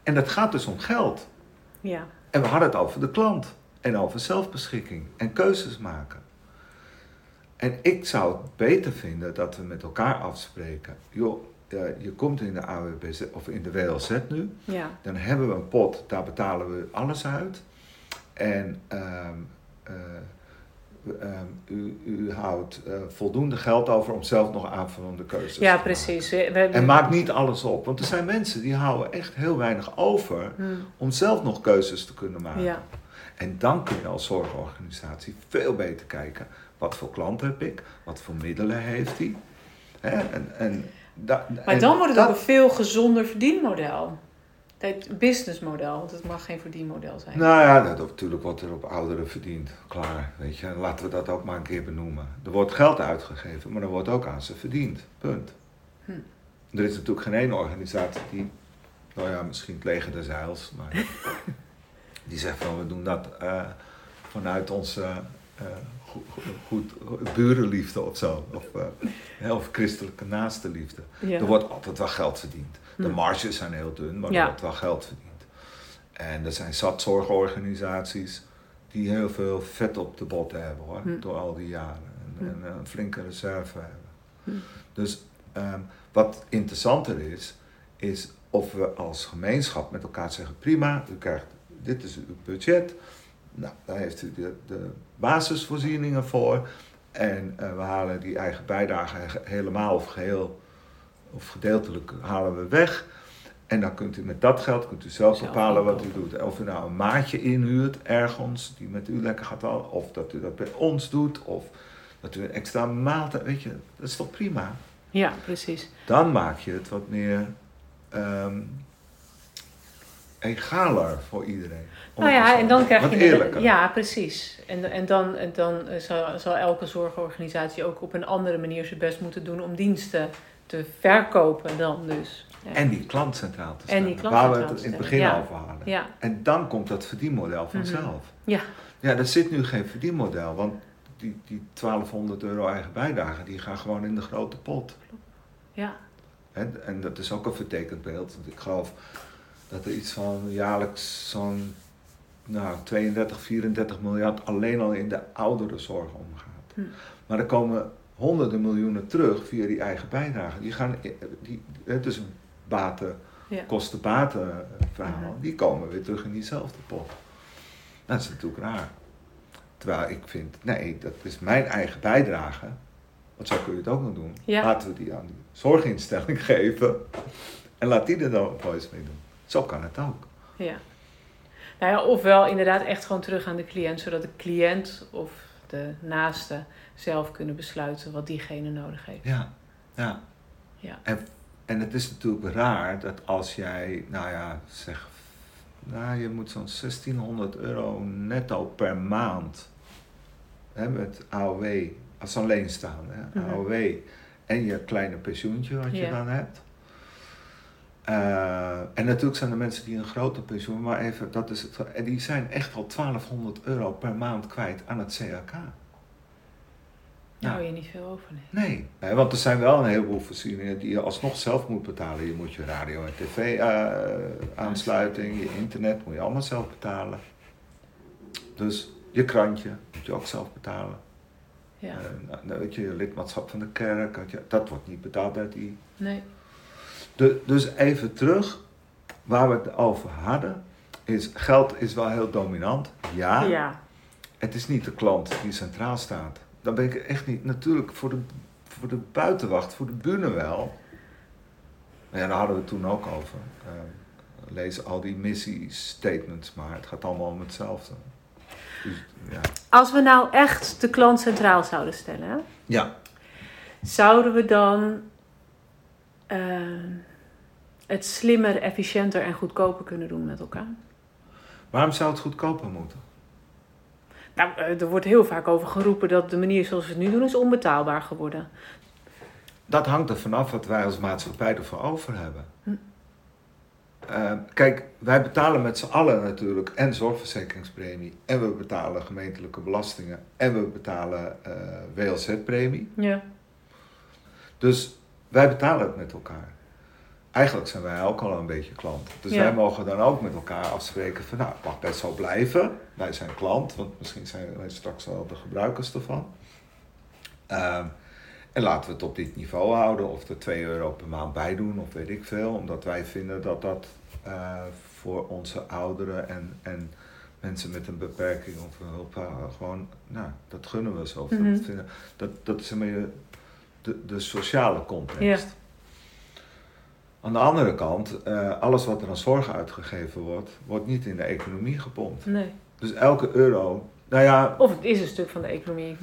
En dat gaat dus om geld. Ja. En we hadden het over de klant. En over zelfbeschikking. En keuzes maken. En ik zou het beter vinden dat we met elkaar afspreken. Joh, eh, je komt in de AWBZ of in de WLZ nu. Ja. Dan hebben we een pot, daar betalen we alles uit. En ehm, u, u houdt eh, voldoende geld over om zelf nog aanvullende keuzes te Ja, maken. precies. We, we, En maak niet alles op. Want er zijn mensen die houden echt heel weinig over Hm. om zelf nog keuzes te kunnen maken. Ja. En dan kun je als zorgorganisatie veel beter kijken. Wat voor klant heb ik? Wat voor middelen heeft hij? En, en, da- Maar en dan wordt het dat- ook een veel gezonder verdienmodel. Het businessmodel, want het mag geen verdienmodel zijn. Nou ja, dat, natuurlijk wordt er op ouderen verdiend. Klaar, weet je. Laten we dat ook maar een keer benoemen. Er wordt geld uitgegeven, maar er wordt ook aan ze verdiend. Punt. Hm. Er is natuurlijk geen ene organisatie die, nou ja, misschien het leger des heils, maar die zegt van we doen dat eh, vanuit onze goed, goed, goed- burenliefde of zo. Of, eh, of christelijke naaste liefde. Ja. Er wordt altijd wel geld verdiend. De marges zijn heel dun, maar Ja. er wordt wel geld verdiend. En er zijn zat zorgorganisaties die heel veel vet op de botten hebben hoor, Hm. door al die jaren. En, Hm. en een flinke reserve hebben. Hm. Dus ehm, wat interessanter is, is of we als gemeenschap met elkaar zeggen: prima, u krijgt, dit is uw budget. Nou, daar heeft u de, de basisvoorzieningen voor. En eh, we halen die eigen bijdrage he- helemaal of geheel of gedeeltelijk halen we weg. En dan kunt u met dat geld kunt u zelf bepalen wat u doet. Of u nou een maatje inhuurt ergens die met u lekker gaat halen. Of dat u dat bij ons doet. Of Dat u een extra maaltijd, weet je, dat is toch prima? Ja, precies. Dan maak je het wat meer ehm, egaler voor iedereen. Nou ja, en dan krijg wat je... eerlijker. Ja, precies. En, en dan, en dan eh, zal, zal elke zorgorganisatie ook op een andere manier zijn best moeten doen om diensten te verkopen dan dus. Ja. En die klant centraal te En stellen. die klant waar we het in het begin ja. over hadden. Ja, En dan komt dat verdienmodel Mhm. vanzelf. ja, Ja, er zit nu geen verdienmodel, want die, die 1200 euro eigen bijdrage, die gaan gewoon in de grote pot. ja. Hè? En dat is ook een vertekend beeld. Want ik geloof dat er iets van jaarlijks zo'n nou, 32, 34 miljard alleen al in de ouderenzorg omgaat. Hm. Maar er komen honderden miljoenen terug via die eigen bijdrage. Die gaan, die, het is een baten, Ja. kosten-baten eh, verhaal. Die komen weer terug in diezelfde pot. Dat is natuurlijk raar. Terwijl ik vind, nee, dat is mijn eigen bijdrage. Want zo kun je het ook nog doen. Ja. Laten we die aan die zorginstelling geven. En laat die er dan wat moois mee doen. Zo kan het ook. Ja. Nou ja, ofwel inderdaad echt gewoon terug aan de cliënt, zodat de cliënt of de naaste zelf kunnen besluiten wat diegene nodig heeft. Ja, ja. Ja. En, en het is natuurlijk raar dat als jij, nou ja, zeg, nou je moet zo'n 1600 euro netto per maand hè, met AOW, als alleen staan, hè, Mhm. AOW en je kleine pensioentje wat je Ja. dan hebt. Eh, en natuurlijk zijn er mensen die een groter pensioen, maar even, dat is het, en die zijn echt al 1200 euro per maand kwijt aan het CAK. Daar Ja. hou je niet veel over. Nee. Nee, want er zijn wel een heleboel voorzieningen die je alsnog zelf moet betalen. Je moet je radio- en tv-aansluiting, je internet moet je allemaal zelf betalen. Dus je krantje moet je ook zelf betalen. Ja. Eh, nou, nou, weet je, je lidmaatschap van de kerk, dat wordt niet betaald uit die. Nee. De, dus even terug, waar we het over hadden, is geld is wel heel dominant. Ja, Ja. het is niet de klant die centraal staat. Dan ben ik echt niet. Natuurlijk voor de, voor de buitenwacht, voor de bühne wel. Maar ja, daar hadden we het toen ook over. Eh, lees al die missiestatements maar. Het gaat allemaal om hetzelfde. Dus, ja. Als we nou echt de klant centraal zouden stellen, ja, zouden we dan eh, het slimmer, efficiënter en goedkoper kunnen doen met elkaar? waarom zou het goedkoper moeten? Nou, eh, er wordt heel vaak over geroepen dat de manier zoals we het nu doen is onbetaalbaar geworden. Dat hangt er vanaf wat wij als maatschappij ervoor over hebben. Hm. Eh, kijk, wij betalen met z'n allen natuurlijk en zorgverzekeringspremie. En we betalen gemeentelijke belastingen. En we betalen eh, WLZ-premie. Ja. Dus wij betalen het met elkaar. Eigenlijk zijn wij ook al een beetje klant. Dus Ja. wij mogen dan ook met elkaar afspreken van nou, het mag best wel blijven. Wij zijn klant, want misschien zijn wij straks wel de gebruikers ervan. Ehm, en laten we het op dit niveau houden of er 2 euro per maand bij doen of weet ik veel. Omdat wij vinden dat dat eh, voor onze ouderen en, en mensen met een beperking of een hulp eh, gewoon, nou, dat gunnen we zo. Mhm. dat, dat, dat is een beetje de, de sociale context. Ja. Aan de andere kant, eh, alles wat er aan zorg uitgegeven wordt, wordt niet in de economie gepompt. Nee. Dus elke euro, nou ja, Of het is een stuk van de economie.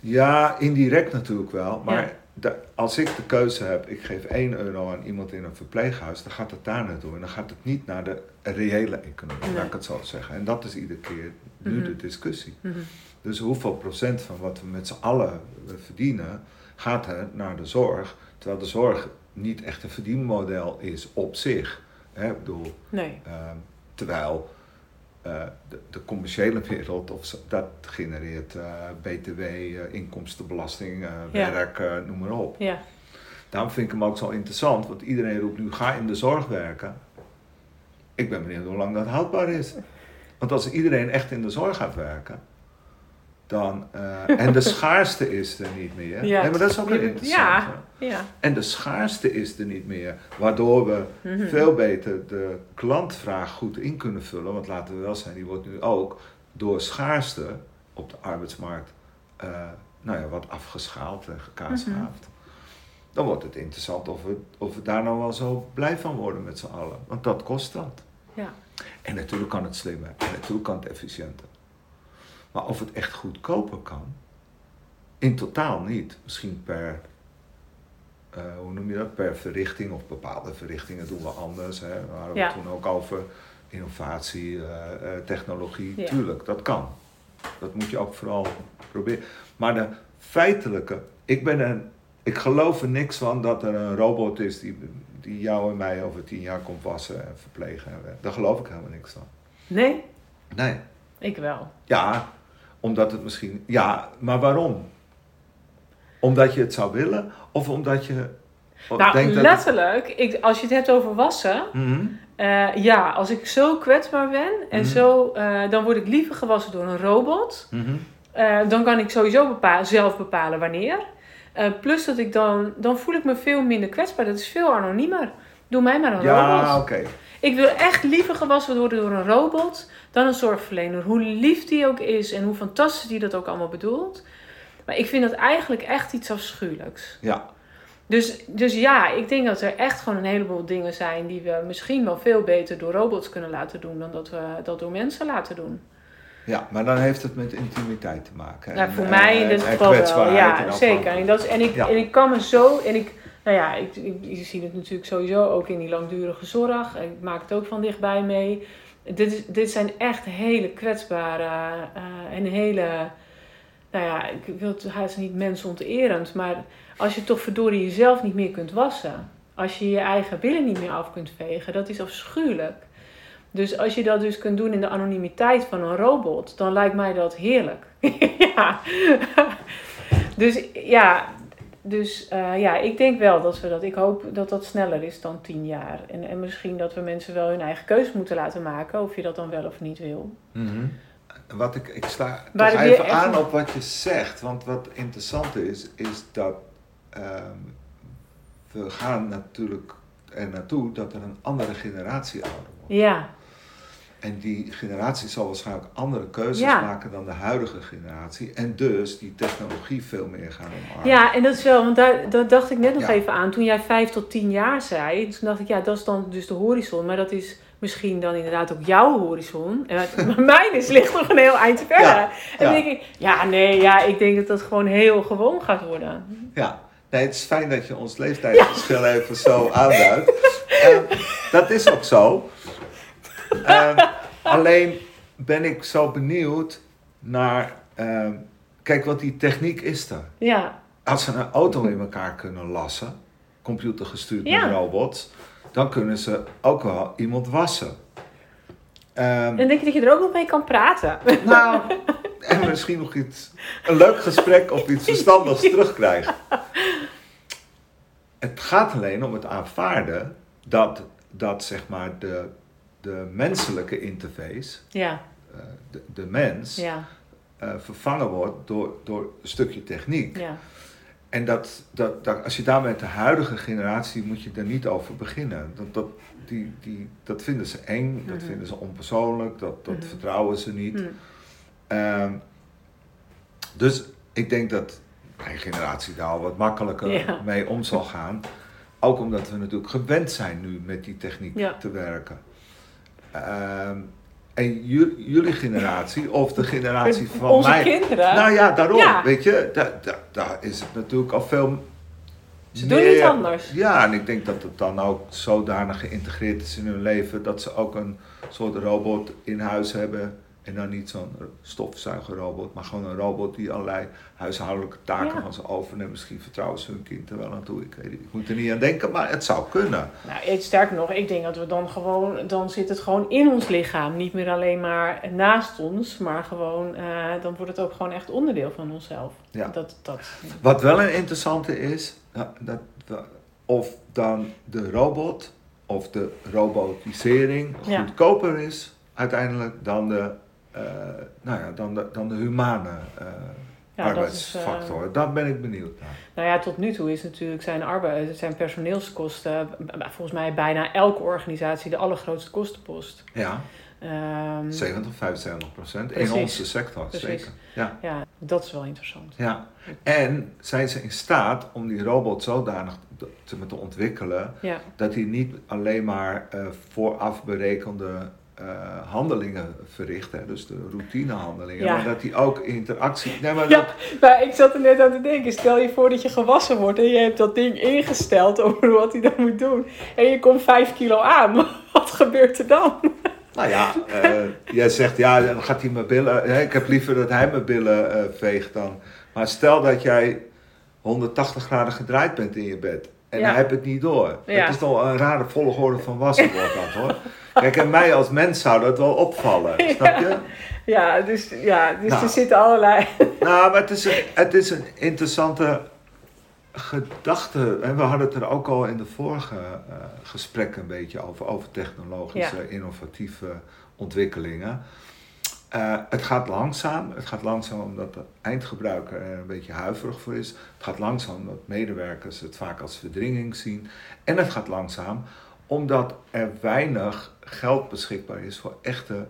ja, indirect natuurlijk wel. Maar Ja. de- als ik de keuze heb, ik geef 1 euro aan iemand in een verpleeghuis, dan gaat het daar naartoe. En dan gaat het niet naar de reële economie, Nee. laat ik het zo zeggen. En dat is iedere keer nu Mhm. de discussie. Mhm. Dus hoeveel procent van wat we met z'n allen eh, verdienen, gaat er naar de zorg. Terwijl de zorg niet echt een verdienmodel is op zich. Hè? Ik bedoel, Nee. Ehm, terwijl eh, de, de commerciële wereld, of dat genereert eh, BTW, eh, inkomstenbelasting, Ja. werk, noem maar op. Ja. Daarom vind ik hem ook zo interessant, want iedereen roept nu, ga in de zorg werken. Ik ben benieuwd hoe lang dat houdbaar is. Want als iedereen echt in de zorg gaat werken, dan... eh, en de schaarste is er niet meer. Ja. Nee, maar dat is ook weer Ja. interessant. hè. Ja. En de schaarste is er niet meer, waardoor we Mhm. veel beter de klantvraag goed in kunnen vullen. Want laten we wel zijn, die wordt nu ook door schaarste op de arbeidsmarkt eh, nou ja, wat afgeschaald en gekaatschaafd. Dan wordt het interessant of we, of we daar nou wel zo blij van worden met z'n allen. Want dat kost dat. Ja. En natuurlijk kan het slimmer. En natuurlijk kan het efficiënter. Maar of het echt goedkoper kan, In totaal niet. Misschien per, eh, hoe noem je dat, per verrichting of bepaalde verrichtingen doen we anders. Hè. We hadden Ja. toen ook over innovatie, eh, eh, technologie. Ja. Tuurlijk, dat kan. Dat moet je ook vooral proberen. Maar de feitelijke, ik ben een, ik geloof er niks van dat er een robot is die, die jou en mij over tien jaar komt wassen en verplegen. Daar geloof ik helemaal niks van. Nee, Nee. ik wel. Ja, omdat het misschien. Ja, maar waarom? Omdat je het zou willen of omdat je. Nou, denkt dat. letterlijk, ik, als je het hebt over wassen, Mhm. eh, ja, als ik zo kwetsbaar ben en Mhm. zo, eh, dan word ik liever gewassen door een robot. Mhm. Eh, dan kan ik sowieso bepa- zelf bepalen wanneer. Plus dat ik dan, dan voel ik me veel minder kwetsbaar. Dat is veel anoniemer. Doe mij maar een Ja, robot. oké. Ik wil echt liever gewassen worden door een robot dan een zorgverlener. Hoe lief die ook is en hoe fantastisch die dat ook allemaal bedoelt. Maar ik vind dat eigenlijk echt iets afschuwelijks. Ja. Dus, dus ja, ik denk dat er echt gewoon een heleboel dingen zijn die we misschien wel veel beter door robots kunnen laten doen dan dat we dat door mensen laten doen. ja, maar dan heeft het met intimiteit te maken. Ja, En, voor mij in dit geval wel. Ja, en zeker. En, dat en, ik, Ja. en ik kan me zo... En ik, nou ja, ik, ik, je ziet het natuurlijk sowieso ook in die langdurige zorg. Ik maak het ook van dichtbij mee. Dit, dit zijn echt hele kwetsbare eh, en hele... Nou ja, ik wil het haast niet mensonterend, maar als je toch verdorie jezelf niet meer kunt wassen, als je je eigen billen niet meer af kunt vegen, dat is afschuwelijk. Dus als je dat dus kunt doen in de anonimiteit van een robot, dan lijkt mij dat heerlijk. ja. Dus ja, dus eh, ja, ik denk wel dat we dat. Ik hoop dat dat sneller is dan tien jaar. En, en misschien dat we mensen wel hun eigen keuze moeten laten maken, of je dat dan wel of niet wil. Mhm. Wat ik, ik sla Waar toch even aan op wat je zegt. Want wat interessant is, is dat ehm, we gaan natuurlijk er naartoe dat er een andere generatie ouder wordt. Ja, En die generatie zal waarschijnlijk andere keuzes Ja. maken dan de huidige generatie. En dus die technologie veel meer gaan omarmen. ja en dat is wel, want daar, dat dacht ik net nog Ja. even aan. Toen jij vijf tot tien jaar zei, toen dacht ik, ja, dat is dan dus de horizon. Maar dat is misschien dan inderdaad ook jouw horizon. En maar mijn is, ligt nog een heel eind verder. Ja, En dan denk ik, ja, nee, ja, ik denk dat dat gewoon heel gewoon gaat worden. Ja, nee, het is fijn dat je ons leeftijdsverschil even zo aanduidt. Ehm, dat is ook zo. Ehm, alleen ben ik zo benieuwd naar. ehm, kijk, wat die techniek is er. Ja, Als ze een auto in elkaar kunnen lassen, computergestuurd Ja. met robots, dan kunnen ze ook wel iemand wassen. Ehm, dan denk je dat je er ook nog mee kan praten. nou, en misschien nog iets, een leuk gesprek of iets verstandigs terugkrijgen. Het gaat alleen om het aanvaarden dat, dat zeg maar de, de menselijke interface, Ja, eh, de, de mens, ja, eh, vervangen wordt door, door een stukje techniek. ja. En dat, dat, dat, als je daar met de huidige generatie moet je er niet over beginnen. Dat, dat, die, die, dat vinden ze eng, dat Mhm. vinden ze onpersoonlijk, dat, dat Mhm. vertrouwen ze niet. Hm. Ehm, dus ik denk dat mijn generatie daar al wat makkelijker mee om zal gaan. Ook omdat we natuurlijk gewend zijn nu met die techniek Ja. te werken. Ehm, en ju- jullie generatie, of de generatie van Onze mij. kinderen, Nou ja, daarom. Ja. Weet je, daar, daar, daar is het natuurlijk al veel. ze doen niet anders. Ja, en ik denk dat het dan ook zodanig geïntegreerd is in hun leven dat ze ook een soort robot in huis hebben. En dan niet zo'n stofzuigerrobot, maar gewoon een robot die allerlei huishoudelijke taken Ja. van ze overneemt. Misschien vertrouwen ze hun kind er wel aan toe. Ik, ik moet er niet aan denken, maar het zou kunnen. Nou, sterker nog, ik denk dat we dan gewoon, dan zit het gewoon in ons lichaam. Niet meer alleen maar naast ons, maar gewoon, eh, dan wordt het ook gewoon echt onderdeel van onszelf. Ja. Dat, dat, Wat wel een interessante is, dat, of dan de robot of de robotisering Ja. goedkoper is uiteindelijk dan de, nou ja, dan de, dan de humane eh, ja, dat is, eh, arbeidsfactor. Daar ben ik benieuwd naar. nou ja, tot nu toe is natuurlijk zijn, arbeid, zijn personeelskosten, volgens mij bijna elke organisatie, de allergrootste kostenpost. Ja, Ehm, 70, 75 procent in onze sector, Precies. zeker. Ja. ja, dat is wel interessant. Ja, en zijn ze in staat om die robot zodanig te, te, ontwikkelen Ja, dat hij niet alleen maar eh, vooraf berekende eh, handelingen verricht, hè, dus de routinehandelingen, Ja. maar dat hij ook interactie. Nee, maar Ja, dat- maar ik zat er net aan te denken. Stel je voor dat je gewassen wordt en je hebt dat ding ingesteld over wat hij dan moet doen. En je komt 5 kilo aan. Wat gebeurt er dan? nou ja, eh, jij zegt ja, dan gaat hij mijn billen. Hè, ik heb liever dat hij mijn billen eh, veegt dan. Maar stel dat jij 180 graden gedraaid bent in je bed. En hij hebt het niet door. Dat is toch een rare volgorde van wassen wordt dat hoor. Kijk, en mij als mens zou dat wel opvallen. Snap je? Ja, dus, ja, dus Nou. er zitten allerlei... Nou, maar het is een, het is een interessante gedachte. En we hadden het er ook al in de vorige eh, gesprekken een beetje over, over technologische, innovatieve ontwikkelingen. Eh, het gaat langzaam. Het gaat langzaam omdat de eindgebruiker er een beetje huiverig voor is. Het gaat langzaam omdat medewerkers het vaak als verdringing zien. En het gaat langzaam omdat er weinig geld beschikbaar is voor echte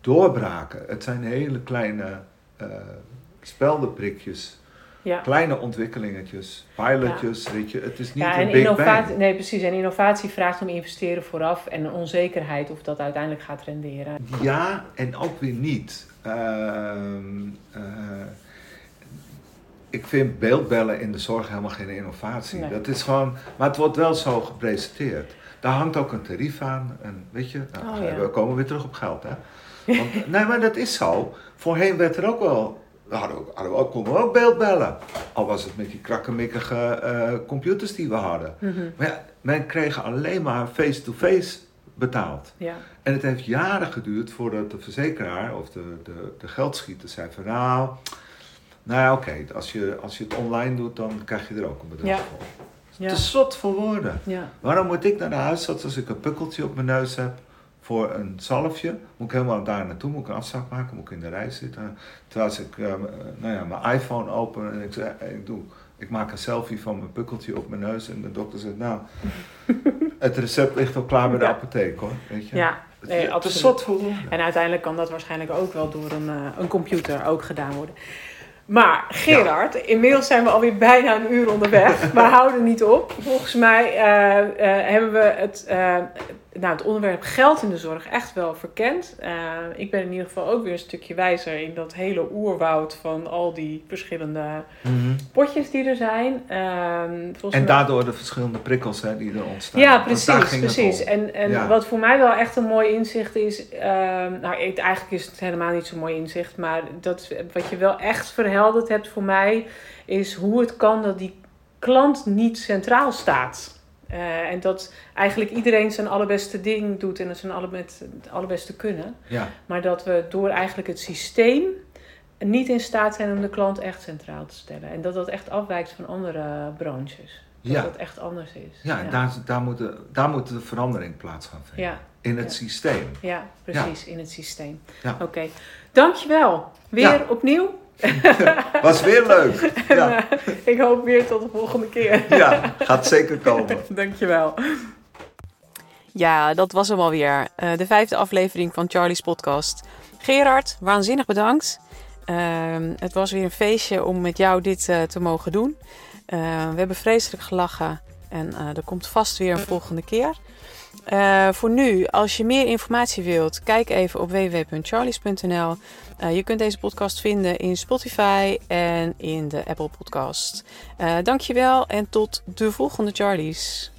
doorbraken. Het zijn hele kleine eh speldenprikjes, Ja. kleine ontwikkelingetjes, pilotjes, weet je. Het is niet Ja, een en big innovatie, bang. nee, precies. En innovatie vraagt om investeren vooraf en een onzekerheid of dat uiteindelijk gaat renderen. Ja, en ook weer niet. Ehm, eh, ik vind beeldbellen in de zorg helemaal geen innovatie. Nee. Dat is gewoon, maar het wordt wel zo gepresenteerd. Daar hangt ook een tarief aan. En weet je, nou, Oh, we komen weer terug op geld. Hè? Want, nee, maar dat is zo. Voorheen werd er ook wel. We hadden ook, hadden we ook, konden we ook beeldbellen. Al was het met die krakkemikkige eh, computers die we hadden. Mhm. Maar ja, men kreeg alleen maar face-to-face betaald. Ja. En het heeft jaren geduurd voordat de verzekeraar of de, de, de geldschieter zei van nou, nou ja, oké, als, je, als je het online doet, dan krijg je er ook een bedrag Ja. voor. Ja. Te zot voor woorden. Ja. Waarom moet ik naar de huisarts als ik een pukkeltje op mijn neus heb voor een zalfje? Moet ik helemaal daar naartoe, moet ik een afspraak maken, moet ik in de rij zitten? Terwijl ik eh, nou ja, mijn iPhone open en ik, zeg, ik, doe, ik maak een selfie van mijn pukkeltje op mijn neus en de dokter zegt nou, het recept ligt al klaar bij de Ja. apotheek hoor. Weet je? Ja, nee, te absoluut. En uiteindelijk kan dat waarschijnlijk ook wel door een, eh, een computer ook gedaan worden. Maar Gerard, inmiddels zijn we alweer bijna een uur onderweg. we houden niet op. Volgens mij eh, hebben we het, nou, het onderwerp geld in de zorg echt wel verkend. Eh, ik ben in ieder geval ook weer een stukje wijzer in dat hele oerwoud van al die verschillende potjes die er zijn. Ehm, En daardoor de verschillende prikkels hè, die er ontstaan. ja, precies. precies. En, en Ja. wat voor mij wel echt een mooi inzicht is. ehm, nou, ik, eigenlijk is het helemaal niet zo'n mooi inzicht. Maar dat, wat je wel echt verhelderd hebt voor mij. Is hoe het kan dat die klant niet centraal staat. Eh, en dat eigenlijk iedereen zijn allerbeste ding doet en zijn alle met het allerbeste kunnen. Ja, Maar dat we door eigenlijk het systeem niet in staat zijn om de klant echt centraal te stellen. En dat dat echt afwijkt van andere branches. Dat Ja. dat echt anders is. ja, en Daar, daar, moet de, daar moet de verandering plaats gaan vinden. ja. In het systeem. Ja, precies, in het systeem. Ja. Oké, dankjewel. Weer opnieuw. Was weer leuk. Ja, ik hoop weer tot de volgende keer. ja gaat zeker komen. dankjewel. Ja, dat was hem alweer. Eh de vijfde aflevering van Charlie's podcast. Gerard, waanzinnig bedankt. Ehm, het was weer een feestje om met jou dit eh, te mogen doen. Eh, we hebben vreselijk gelachen en eh, er komt vast weer een volgende keer. Voor nu, als je meer informatie wilt, kijk even op www.charlies.nl. Eh, je kunt deze podcast vinden in Spotify en in de Apple Podcast. Eh dankjewel en tot de volgende Charlies.